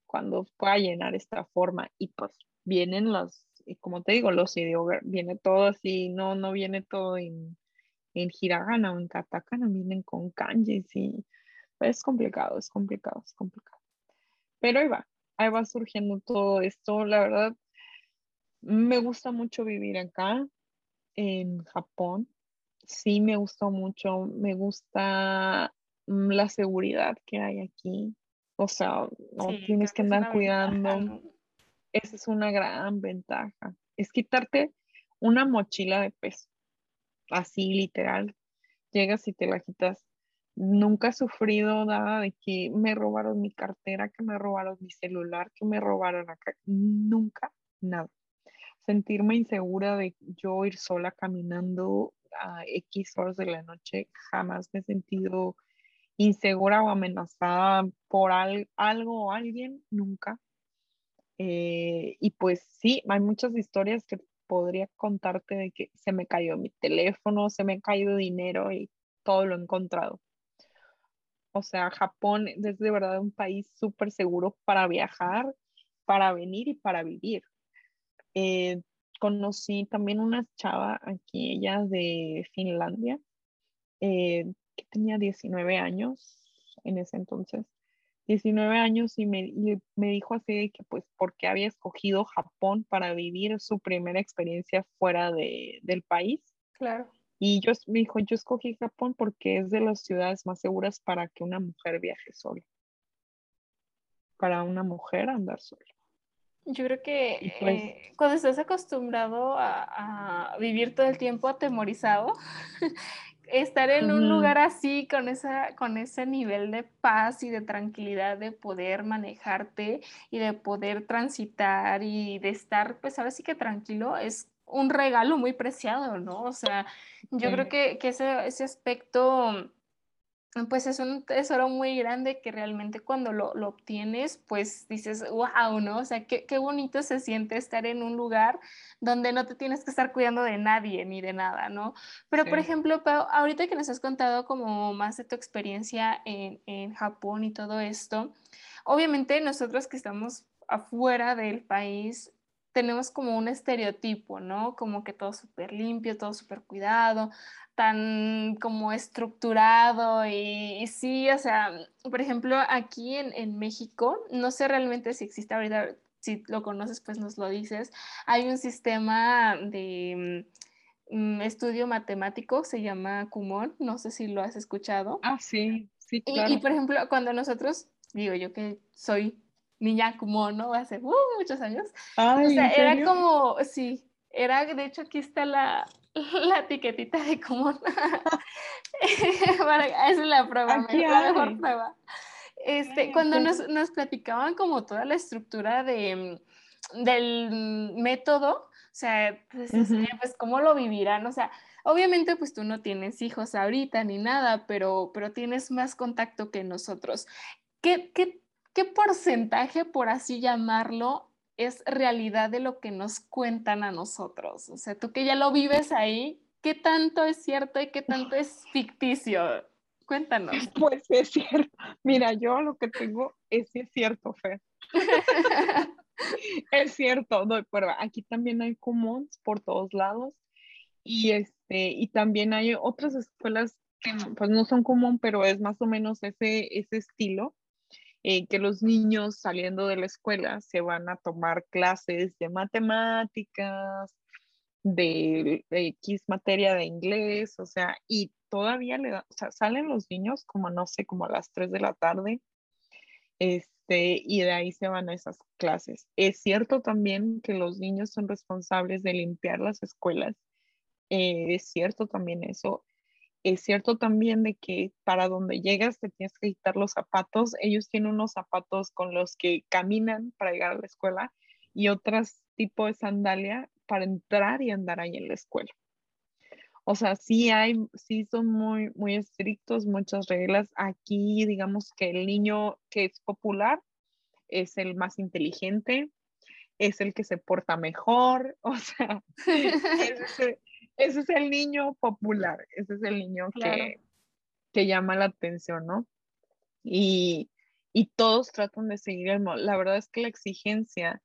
cuando pueda llenar esta forma. Y pues vienen los, y como te digo, los idiomas, viene todo así, no, no viene todo en, en hiragana o en katakana, vienen con kanjis y es complicado, es complicado, es complicado. Pero ahí va, ahí va surgiendo todo esto, la verdad, me gusta mucho vivir acá en Japón. Sí, me gustó mucho, me gusta mm, la seguridad que hay aquí. O sea, no Sí, tienes que andar ventaja, cuidando. ¿no? Esa es una gran ventaja. Es quitarte una mochila de peso, así literal. Llegas y te la quitas. Nunca he sufrido nada de que me robaron mi cartera, que me robaron mi celular, que me robaron acá. Nunca, nada sentirme insegura de yo ir sola caminando a X horas de la noche, jamás me he sentido insegura o amenazada por al- algo o alguien, nunca. Eh, y pues sí, hay muchas historias que podría contarte de que se me cayó mi teléfono, se me ha caído dinero y todo lo he encontrado. O sea, Japón es de verdad un país súper seguro para viajar, para venir y para vivir. Eh, conocí también una chava aquí, ella de Finlandia, eh, que tenía 19 años en ese entonces. 19 años y me, y me dijo así de que pues porque había escogido Japón para vivir su primera experiencia fuera de, del país. Claro. Y yo me dijo, yo escogí Japón porque es de las ciudades más seguras para que una mujer viaje sola. Para una mujer andar sola. Yo creo que pues eh, cuando estás acostumbrado a, a, vivir todo el tiempo atemorizado, estar en un lugar así, con, esa, con ese nivel de paz y de tranquilidad de poder manejarte y de poder transitar y de estar, pues ahora sí que tranquilo, es un regalo muy preciado, ¿no? O sea, yo creo que, que ese, ese aspecto pues es un tesoro muy grande que realmente cuando lo, lo, obtienes, pues dices, wow, ¿no? O sea, qué, qué, bonito se siente estar en un lugar donde no te tienes que estar cuidando de nadie ni de nada, ¿no? Pero, sí. por ejemplo, Pau, ahorita que nos has contado como más de tu experiencia en, en Japón y todo esto, obviamente nosotros que estamos afuera del país, tenemos como un estereotipo, ¿no? Como que todo súper limpio, todo súper cuidado, tan como estructurado y, y, sí, o sea, por ejemplo, aquí en, en, México, no sé realmente si existe ahorita, si lo conoces, pues nos lo dices, hay un sistema de um, estudio matemático, se llama Kumon, no sé si lo has escuchado. Ah, sí, sí, claro. Y, y por ejemplo, cuando nosotros, digo yo que soy niña Kumon, ¿no? Hace uh, muchos años. Ay, o sea, era como, sí, era, de hecho, aquí está la, la etiquetita de común. esa es la prueba, la mejor prueba. Este, Ay, cuando nos, nos, platicaban como toda la estructura de, del método, o sea, pues, Uh -huh. pues cómo lo vivirán, o sea, obviamente pues tú no tienes hijos ahorita ni nada, pero, pero tienes más contacto que nosotros. ¿Qué, qué, qué porcentaje, por así llamarlo, es realidad de lo que nos cuentan a nosotros. O sea, tú que ya lo vives ahí, ¿qué tanto es cierto y qué tanto es ficticio? Cuéntanos. Pues es cierto. Mira, yo lo que tengo es, es cierto, Fer. es cierto, no, pero aquí también hay comuns por todos lados y este y también hay otras escuelas que pues no son común, pero es más o menos ese ese estilo eh, que los niños saliendo de la escuela se van a tomar clases de matemáticas, de, de X materia de inglés, o sea, y todavía salen los niños como, no sé, como a las 3 de la tarde, este, y de ahí se van a esas clases. Es cierto también que los niños son responsables de limpiar las escuelas, eh, es cierto también eso, es cierto también de que para donde llegas te tienes que quitar los zapatos. Ellos tienen unos zapatos con los que caminan para llegar a la escuela y otros tipo de sandalia para entrar y andar ahí en la escuela. O sea, sí hay, sí son muy, muy estrictos, muchas reglas. Aquí, digamos que el niño que es popular es el más inteligente, es el que se porta mejor, o sea, es ese es el niño popular, ese es el niño claro. que, que, llama la atención, ¿no? Y, y, todos tratan de seguir el La verdad es que la exigencia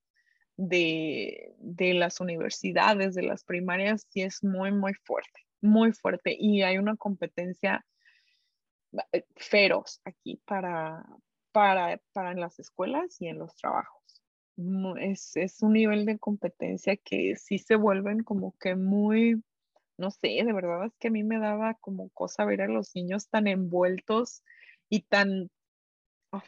de, de las universidades, de las primarias, sí es muy, muy fuerte, muy fuerte. Y hay una competencia eh, feroz aquí para, para, para en las escuelas y en los trabajos. Es, es un nivel de competencia que sí se vuelven como que muy no sé, de verdad es que a mí me daba como cosa ver a los niños tan envueltos y tan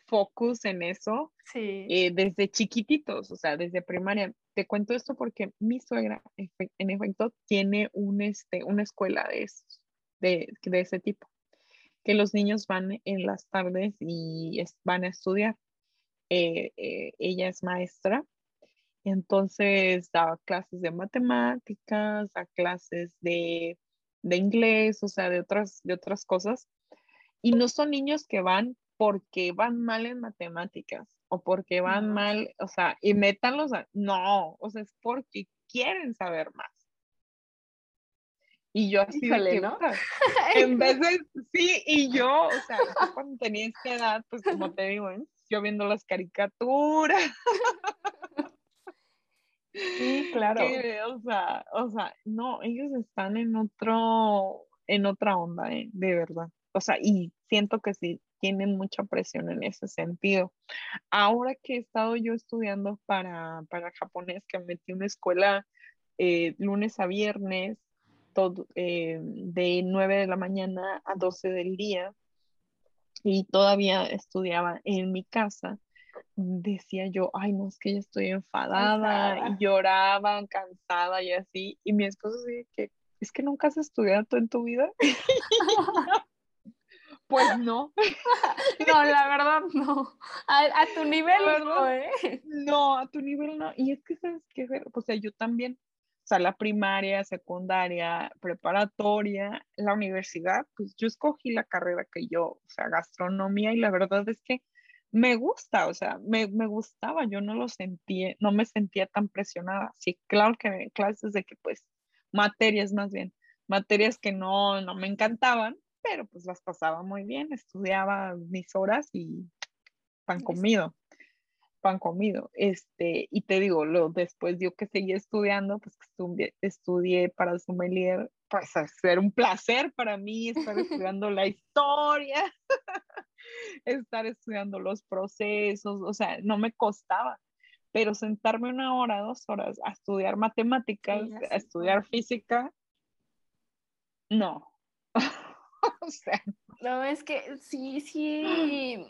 focus en eso sí. eh, desde chiquititos, o sea, desde primaria. Te cuento esto porque mi suegra, en efecto, tiene un, este, una escuela de, esos, de, de ese tipo, que los niños van en las tardes y es, van a estudiar. Eh, eh, ella es maestra entonces daba clases de matemáticas, da clases de, de, inglés, o sea, de otras, de otras cosas. Y no son niños que van porque van mal en matemáticas o porque van no. mal, o sea, y métanlos a... No, o sea, es porque quieren saber más. Y yo así Híjole, de que, ¿no? en vez de, sí, y yo, o sea, yo cuando tenía esta edad, pues como te digo, ¿eh? yo viendo las caricaturas. Sí, claro. Que, o, sea, o sea, no, ellos están en otro, en otra onda, eh, de verdad. O sea, y siento que sí tienen mucha presión en ese sentido. Ahora que he estado yo estudiando para, para japonés, que me metí una escuela eh, lunes a viernes, todo, eh, de 9 de la mañana a 12 del día, y todavía estudiaba en mi casa, decía yo, ay, no, es que ya estoy enfadada, y lloraba, cansada y así. Y mi esposo dice que, es que nunca has estudiado en tu vida. pues no. no, la verdad no. A, tu nivel no, ¿eh? No, a tu nivel no. Y es que, ¿sabes qué? O sea, yo también, o sea, la primaria, secundaria, preparatoria, la universidad, pues yo escogí la carrera que yo, o sea, gastronomía, y la verdad es que me gusta, o sea, me, me, gustaba, yo no lo sentía, no me sentía tan presionada. Sí, claro que clases de que pues materias más bien, materias que no, no me encantaban, pero pues las pasaba muy bien, estudiaba mis horas y pan comido, pan comido. Este, y te digo, lo, después yo que seguí estudiando, pues estudié, estudié para sommelier, pues hacer un placer para mí estar estudiando la historia. estar estudiando los procesos, o sea, no me costaba, pero sentarme una hora, dos horas a estudiar matemáticas, a estudiar física, no. o sea. No, es que sí, sí,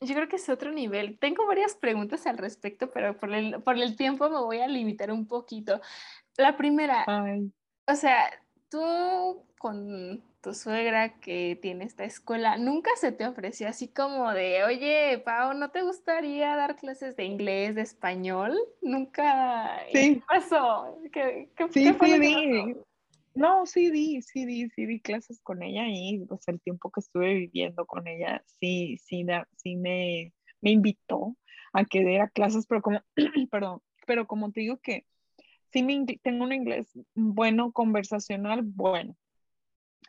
yo creo que es otro nivel. Tengo varias preguntas al respecto, pero por el, por el tiempo me voy a limitar un poquito. La primera, o sea, tú con tu suegra que tiene esta escuela, ¿nunca se te ofreció así como de, oye, Pau, ¿no te gustaría dar clases de inglés, de español? Nunca sí. pasó. ¿Qué, sí, sí, di. No, sí di, sí di, sí di clases con ella y pues el tiempo que estuve viviendo con ella, sí, sí, sí me, me invitó a que diera clases, pero como, perdón, pero como te digo que sí me, tengo un inglés bueno, conversacional, bueno,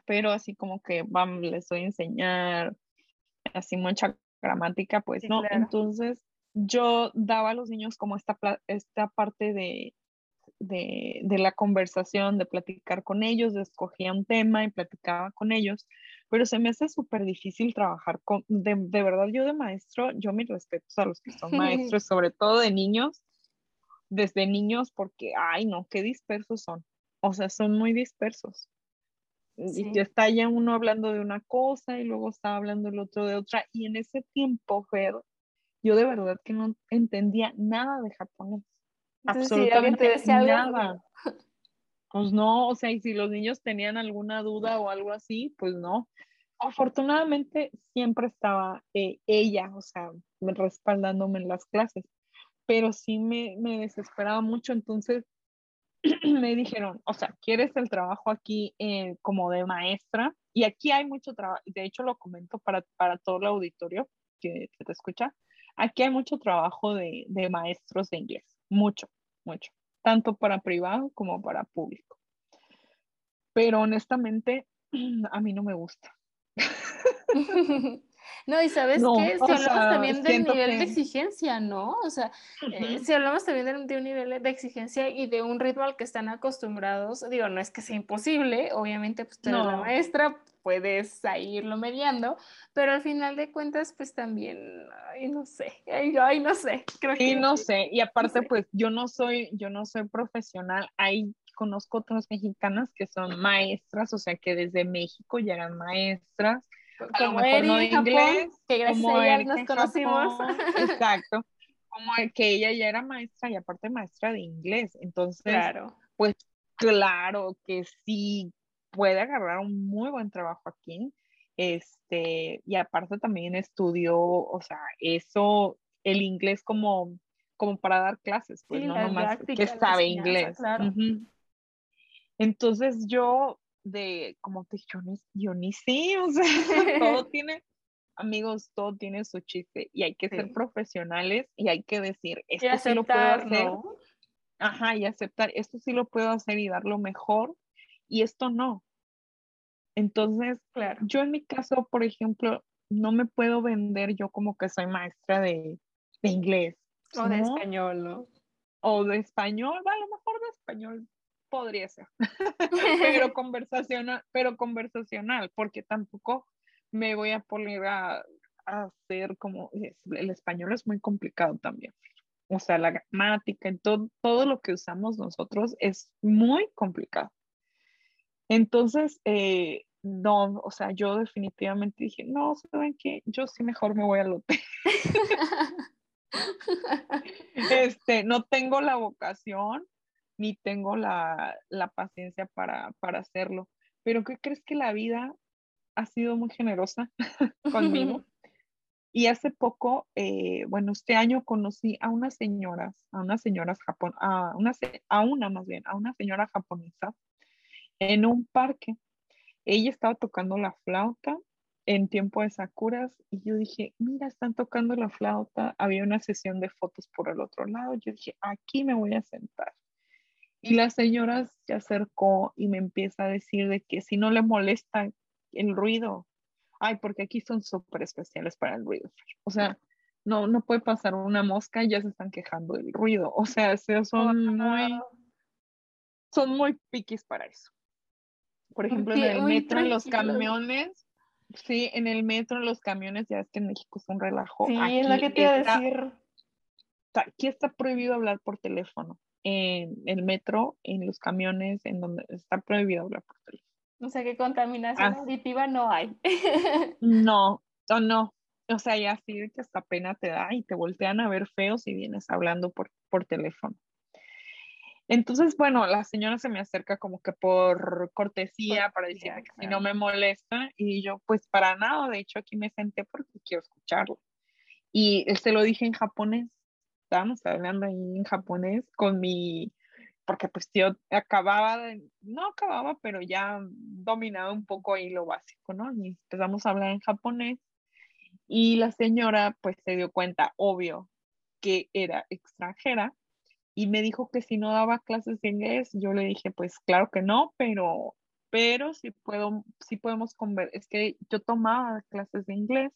pero así como que vamos, les voy a enseñar así mucha gramática, pues no. Entonces yo daba a los niños como esta, esta parte de, de, de, la conversación, de platicar con ellos, escogía un tema y platicaba con ellos, pero se me hace súper difícil trabajar con, de, de, verdad yo de maestro, yo mis respetos a los que son maestros, sobre todo de niños, desde niños, porque, ay no, qué dispersos son, o sea, son muy dispersos. Y ya está ya uno hablando de una cosa y luego está hablando el otro de otra. Y en ese tiempo, Fer, yo de verdad que no entendía nada de japonés. absolutamente nada. Pues no, o sea, y si los niños tenían alguna duda o algo así, pues no. Afortunadamente siempre estaba eh, ella, o sea, respaldándome en las clases, pero sí me, me desesperaba mucho, entonces me dijeron, o sea, ¿quieres el trabajo aquí eh, como de maestra? Y aquí hay mucho trabajo, de hecho lo comento para, para todo el auditorio que, te escucha, aquí hay mucho trabajo de, de maestros de inglés, mucho, mucho, tanto para privado como para público. Pero honestamente, a mí no me gusta. No, y sabes qué, si hablamos también del nivel de exigencia, ¿no? O sea, eh, si hablamos también de, un nivel de exigencia y de un ritmo al que están acostumbrados, digo, no es que sea imposible, obviamente, pues tú eres la maestra, puedes irlo mediando, pero al final de cuentas, pues también, ay, no sé, ay, no sé, creo sí, no sé, y aparte, pues yo no soy, yo no soy profesional, hay conozco otras mexicanas que son maestras, o sea, que desde México llegan maestras, como Eri inglés, que gracias a ella nos conocimos. exacto, como que ella ya era maestra y aparte maestra de inglés, entonces, claro. pues claro que sí puede agarrar un muy buen trabajo aquí, este, y aparte también estudió, o sea, eso, el inglés como, como para dar clases, pues no nomás que sabe inglés. Claro. Entonces yo de, como te yo ni, yo ni sé, o sea, todo tiene, amigos, todo tiene su chiste y hay que ser profesionales y hay que decir, esto sí lo puedo hacer. Ajá, y aceptar, esto sí lo puedo hacer y dar lo mejor y esto no. Entonces, claro. yo en mi caso, por ejemplo, no me puedo vender yo como que soy maestra de, de inglés. O de español, ¿no? O de español, a lo mejor de español podría ser, pero conversacional, pero conversacional, porque tampoco me voy a poner a, hacer como, el español es muy complicado también. O sea, la gramática y todo, todo lo que usamos nosotros es muy complicado. Entonces, eh, no, o sea, yo definitivamente dije, no, ¿saben qué? Yo sí mejor me voy al hotel. Este, no tengo la vocación ni tengo la, paciencia para, para hacerlo. Pero ¿qué crees que la vida ha sido muy generosa conmigo? Y hace poco, eh, bueno, este año conocí a unas señoras, a unas señoras japon, a una, a una más bien, a una señora japonesa en un parque. Ella estaba tocando la flauta en tiempo de sakuras y yo dije, mira, están tocando la flauta. Había una sesión de fotos por el otro lado. Yo dije, aquí me voy a sentar. Y la señora se acercó y me empieza a decir de que si no le molesta el ruido, ay, porque aquí son súper especiales para el ruido. O sea, no, no puede pasar una mosca y ya se están quejando del ruido. O sea, son muy, son muy piquis para eso. Por ejemplo, en el metro, en los camiones, sí, en el metro, en los camiones, ya es que en México es un relajo. Sí, es lo que te iba a decir. Aquí está prohibido hablar por teléfono. En el metro, en los camiones, en donde está prohibido hablar por teléfono. O sea que contaminación ah. auditiva no hay. no, o no. O sea, ya sí que hasta pena te da y te voltean a ver feo si vienes hablando por, por teléfono. Entonces, bueno, la señora se me acerca como que por cortesía para decirme que si no me molesta y yo pues para nada, de hecho aquí me senté porque quiero escucharlo. Y se lo dije en japonés, estábamos hablando ahí en japonés con mi porque pues yo acababa de, no acababa, pero ya dominaba un poco ahí lo básico, ¿no? Y empezamos a hablar en japonés y la señora pues se dio cuenta, obvio, que era extranjera y me dijo que si no daba clases de inglés, yo le dije pues claro que no, pero, pero sí, puedo, sí podemos conversar, es que yo tomaba clases de inglés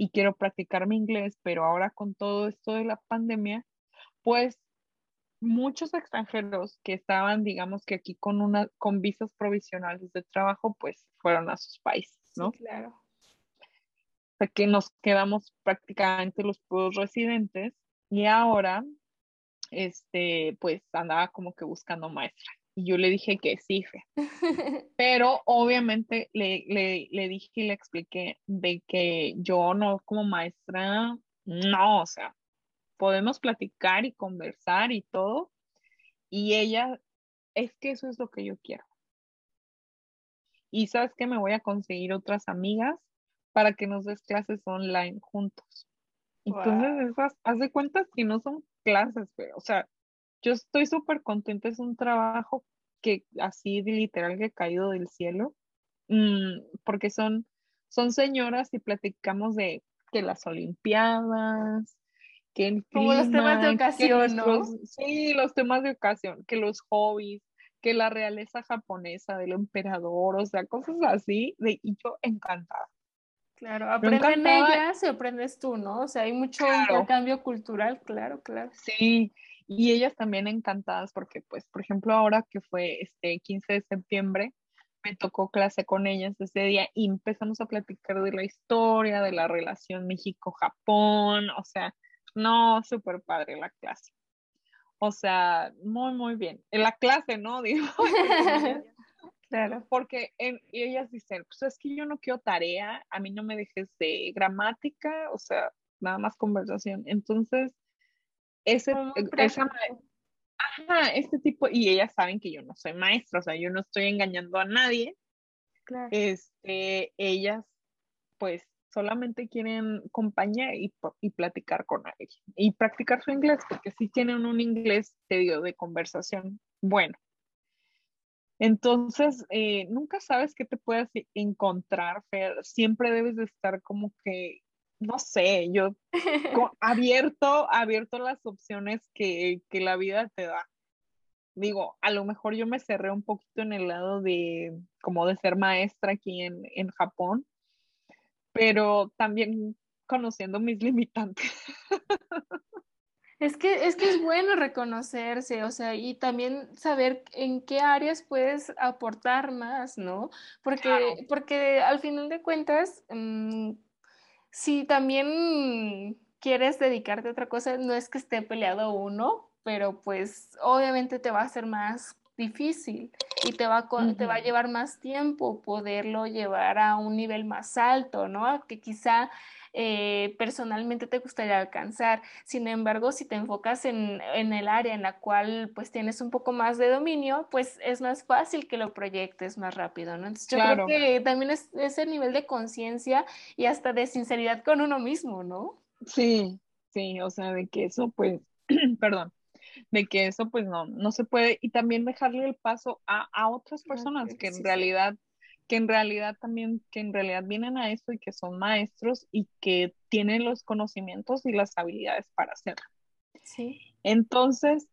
y quiero practicar mi inglés, pero ahora con todo esto de la pandemia, pues muchos extranjeros que estaban, digamos que aquí con una, con visas provisionales de trabajo, pues fueron a sus países, ¿no? claro. O sea que nos quedamos prácticamente los puros residentes y ahora, este, pues andaba como que buscando maestra. Y yo le dije que sí, fe. Pero obviamente le, le, le dije y le expliqué de que yo no como maestra, no, o sea, podemos platicar y conversar y todo. Y ella, es que eso es lo que yo quiero. Y sabes que me voy a conseguir otras amigas para que nos des clases online juntos. Entonces, esas, haz de cuenta que no son clases, pero, o sea, yo estoy súper contenta, es un trabajo que así literal que he caído del cielo, mm, porque son, son señoras y platicamos de que las Olimpiadas, que Como los temas de ocasión, ¿no? Sí, los temas de ocasión, que los hobbies, que la realeza japonesa del emperador, o sea, cosas así, de, y yo encantada. Claro, aprenden ellas y aprendes tú, ¿no? O sea, hay mucho cambio cultural, claro, claro. Sí, y ellas también encantadas porque, pues, por ejemplo, ahora que fue este 15 de septiembre, me tocó clase con ellas ese día y empezamos a platicar de la historia, de la relación México-Japón, o sea, no, súper padre la clase. O sea, muy, muy bien. En la clase, ¿no? Digo. claro. Porque en, ellas dicen, pues es que yo no quiero tarea, a mí no me dejes de gramática, o sea, nada más conversación. Entonces, ese, esa, ajá, este tipo, y ellas saben que yo no soy maestra, o sea, yo no estoy engañando a nadie. Claro. Este, ellas, pues, solamente quieren compañía y, platicar con alguien y practicar su inglés, porque si tienen un inglés, te digo, de conversación bueno. Entonces, eh, nunca sabes qué te puedes encontrar, Fer. Siempre debes de estar como que, no sé, yo abierto, abierto las opciones que, que la vida te da digo, a lo mejor yo me cerré un poquito en el lado de como de ser maestra aquí en, en Japón, pero también conociendo mis limitantes. Es que, es que es bueno reconocerse, o sea, y también saber en qué áreas puedes aportar más, ¿no? Porque, porque al final de cuentas, mm, si también quieres dedicarte a otra cosa, no es que esté peleado uno, pero pues obviamente te va a ser más difícil y te va, a, te va a llevar más tiempo poderlo llevar a un nivel más alto, ¿no? Que quizá eh, personalmente te gustaría alcanzar. Sin embargo, si te enfocas en, el área en la cual pues tienes un poco más de dominio, pues es más fácil que lo proyectes más rápido, ¿no? Entonces yo creo que también es ese nivel de conciencia y hasta de sinceridad con uno mismo, ¿no? Sí, sí, o sea, de que eso pues, perdón, de que eso pues no, no se puede y también dejarle el paso a, otras personas que en realidad que en realidad también, que en realidad vienen a esto y que son maestros y que tienen los conocimientos y las habilidades para hacerlo. Sí. Entonces,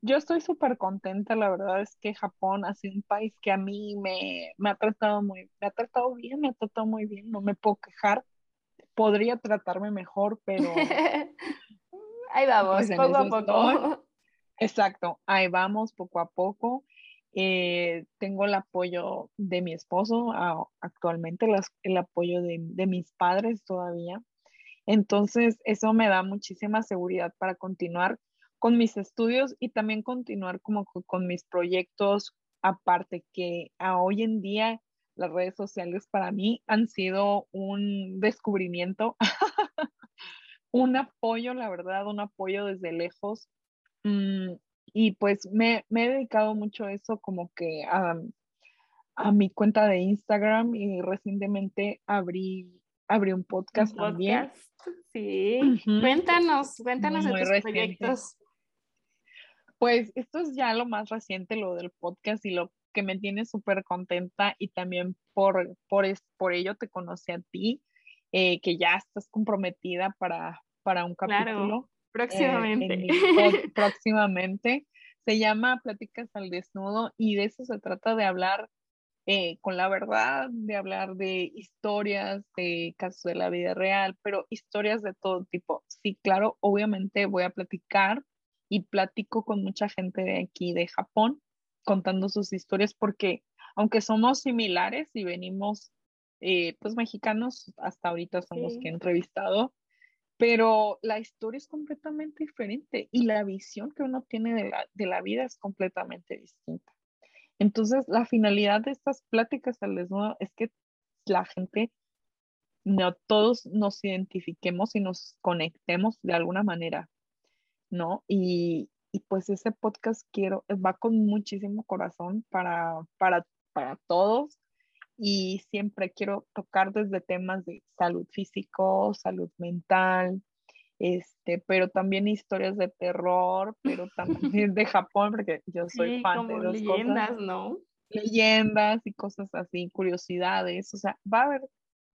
yo estoy súper contenta, la verdad es que Japón ha sido un país que a mí me, ha tratado muy, me ha tratado bien, me ha tratado muy bien, no me puedo quejar, podría tratarme mejor, pero... ahí vamos, pues poco a poco. Exacto, ahí vamos poco a poco. Eh, tengo el apoyo de mi esposo, actualmente el apoyo de, mis padres todavía. Entonces, eso me da muchísima seguridad para continuar con mis estudios y también continuar como con mis proyectos, aparte que a hoy en día las redes sociales para mí han sido un descubrimiento, un apoyo, la verdad, un apoyo desde lejos. Mm, y pues me, he dedicado mucho a eso como que a, mi cuenta de Instagram y recientemente abrí, abrí un podcast, también. Sí, cuéntanos, cuéntanos de tus proyectos. Pues esto es ya lo más reciente, lo del podcast y lo que me tiene súper contenta y también por, por, por ello te conocí a ti, eh, que ya estás comprometida para, para un capítulo. Próximamente. Eh, próximamente. Se llama Pláticas al Desnudo y de eso se trata de hablar eh, con la verdad, de hablar de historias, de casos de la vida real, pero historias de todo tipo. Sí, claro, obviamente voy a platicar y platico con mucha gente de aquí, de Japón, contando sus historias, porque aunque somos similares y venimos, eh, pues mexicanos, hasta ahorita somos que he entrevistado, pero la historia es completamente diferente y la visión que uno tiene de la, de la vida es completamente distinta. Entonces, la finalidad de estas pláticas al desnudo es que la gente, no todos nos identifiquemos y nos conectemos de alguna manera, ¿no? Y, y pues ese podcast quiero, va con muchísimo corazón para, para, para todos y siempre quiero tocar desde temas de salud físico, salud mental, este, pero también historias de terror, pero también de Japón, porque yo soy fan de dos leyendas, ¿no? Leyendas y cosas así, curiosidades, o sea, va a haber,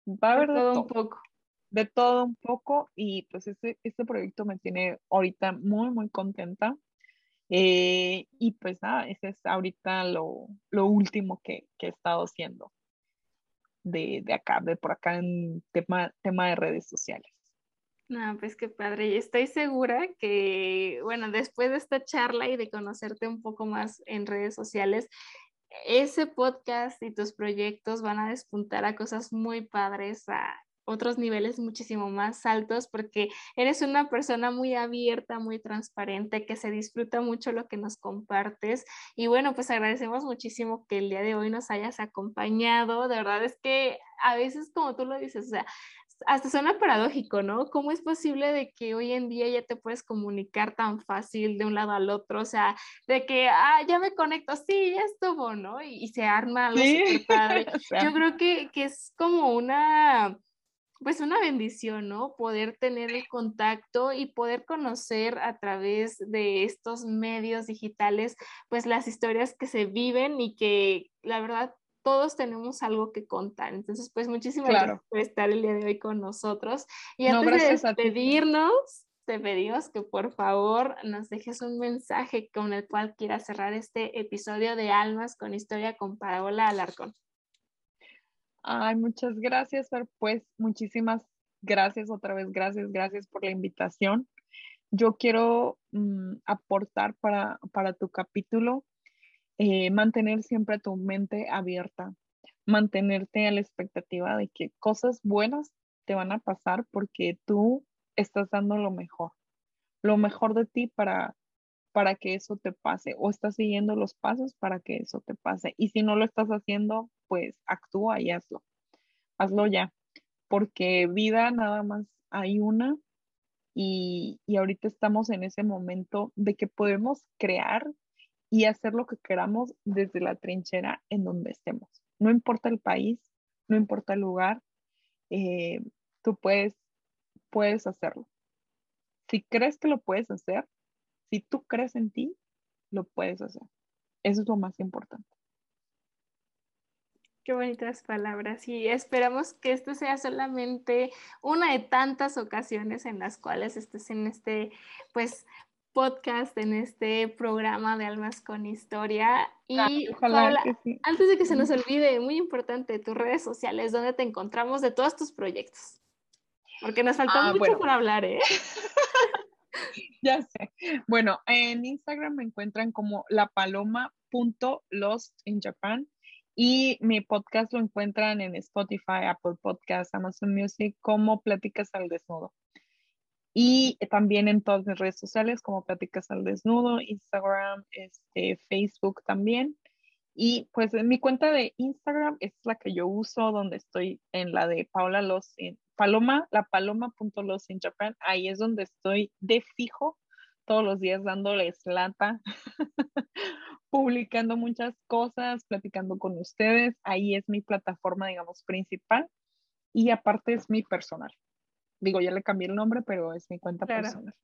va a haber de, todo, un poco. De todo un poco y pues este, este proyecto me tiene ahorita muy, muy contenta. Eh, y pues nada, ese es ahorita lo, lo último que, que he estado haciendo de, de acá, de por acá en tema, tema de redes sociales. No, pues qué padre. Y estoy segura que, bueno, después de esta charla y de conocerte un poco más en redes sociales, ese podcast y tus proyectos van a despuntar a cosas muy padres, a otros niveles muchísimo más altos porque eres una persona muy abierta, muy transparente, que se disfruta mucho lo que nos compartes. Y bueno, pues agradecemos muchísimo que el día de hoy nos hayas acompañado. De verdad es que a veces, como tú lo dices, o sea, hasta suena paradójico, ¿no? ¿Cómo es posible de que hoy en día ya te puedes comunicar tan fácil de un lado al otro? O sea, de que, ah, ya me conecto, sí, ya estuvo, ¿no? Y, se arma algo súper padre. Yo creo que, que es como una pues una bendición, ¿no? Poder tener el contacto y poder conocer a través de estos medios digitales, pues las historias que se viven y que la verdad todos tenemos algo que contar. Entonces, pues muchísimas gracias por estar el día de hoy con nosotros. Y antes de despedirnos, te pedimos que por favor nos dejes un mensaje con el cual quieras cerrar este episodio de Almas con Historia con Paola Alarcón. Ay, muchas gracias, Pues muchísimas gracias otra vez, gracias, gracias por la invitación. Yo quiero mm, aportar para, para, tu capítulo, eh, mantener siempre tu mente abierta, mantenerte a la expectativa de que cosas buenas te van a pasar porque tú estás dando lo mejor, lo mejor de ti para, para que eso te pase o estás siguiendo los pasos para que eso te pase. Y si no lo estás haciendo, pues actúa y hazlo. Hazlo ya, porque vida nada más hay una y, y ahorita estamos en ese momento de que podemos crear y hacer lo que queramos desde la trinchera en donde estemos. No importa el país, no importa el lugar, eh, tú puedes, puedes hacerlo. Si crees que lo puedes hacer, si tú crees en ti, lo puedes hacer. Eso es lo más importante. Qué bonitas palabras y esperamos que esto sea solamente una de tantas ocasiones en las cuales estés en este, pues, podcast, en este programa de Almas con Historia. Y antes de que se nos olvide, muy importante, tus redes sociales, donde te encontramos de todos tus proyectos. Porque nos faltó ah, mucho por hablar, ¿eh? ya sé. Bueno, en Instagram me encuentran como la paloma.lost in Japan y mi podcast lo encuentran en Spotify, Apple Podcasts, Amazon Music como Pláticas al Desnudo. Y también en todas mis redes sociales como Pláticas al Desnudo, Instagram, este, Facebook también. Y pues en mi cuenta de Instagram es la que yo uso, donde estoy en la de Paula Los, en Paloma, la paloma.los in Japan. Ahí es donde estoy de fijo todos los días dándoles lata publicando muchas cosas, platicando con ustedes. Ahí es mi plataforma, digamos, principal. Y aparte es mi personal. Digo, ya le cambié el nombre, pero es mi cuenta personal.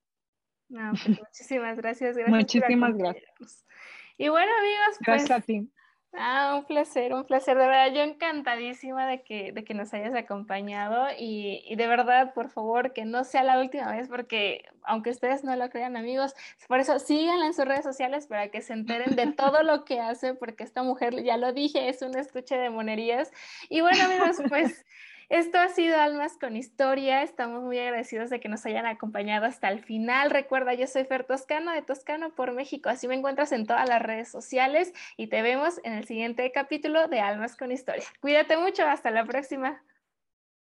Pues, muchísimas gracias. gracias muchísimas gracias. Y bueno, amigos, pues, gracias a ti. Ah, un placer, un placer, de verdad, yo encantadísima de que, de que nos hayas acompañado y, y, de verdad, por favor, que no sea la última vez porque aunque ustedes no lo crean amigos, por eso síganla en sus redes sociales para que se enteren de todo lo que hace porque esta mujer, ya lo dije, es un estuche de monerías. Y bueno amigos, pues... Esto ha sido Almas con Historia. Estamos muy agradecidos de que nos hayan acompañado hasta el final. Recuerda, yo soy Fer Toscano de Toscano por México. Así me encuentras en todas las redes sociales y te vemos en el siguiente capítulo de Almas con Historia. Cuídate mucho. Hasta la próxima.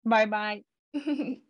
Bye bye.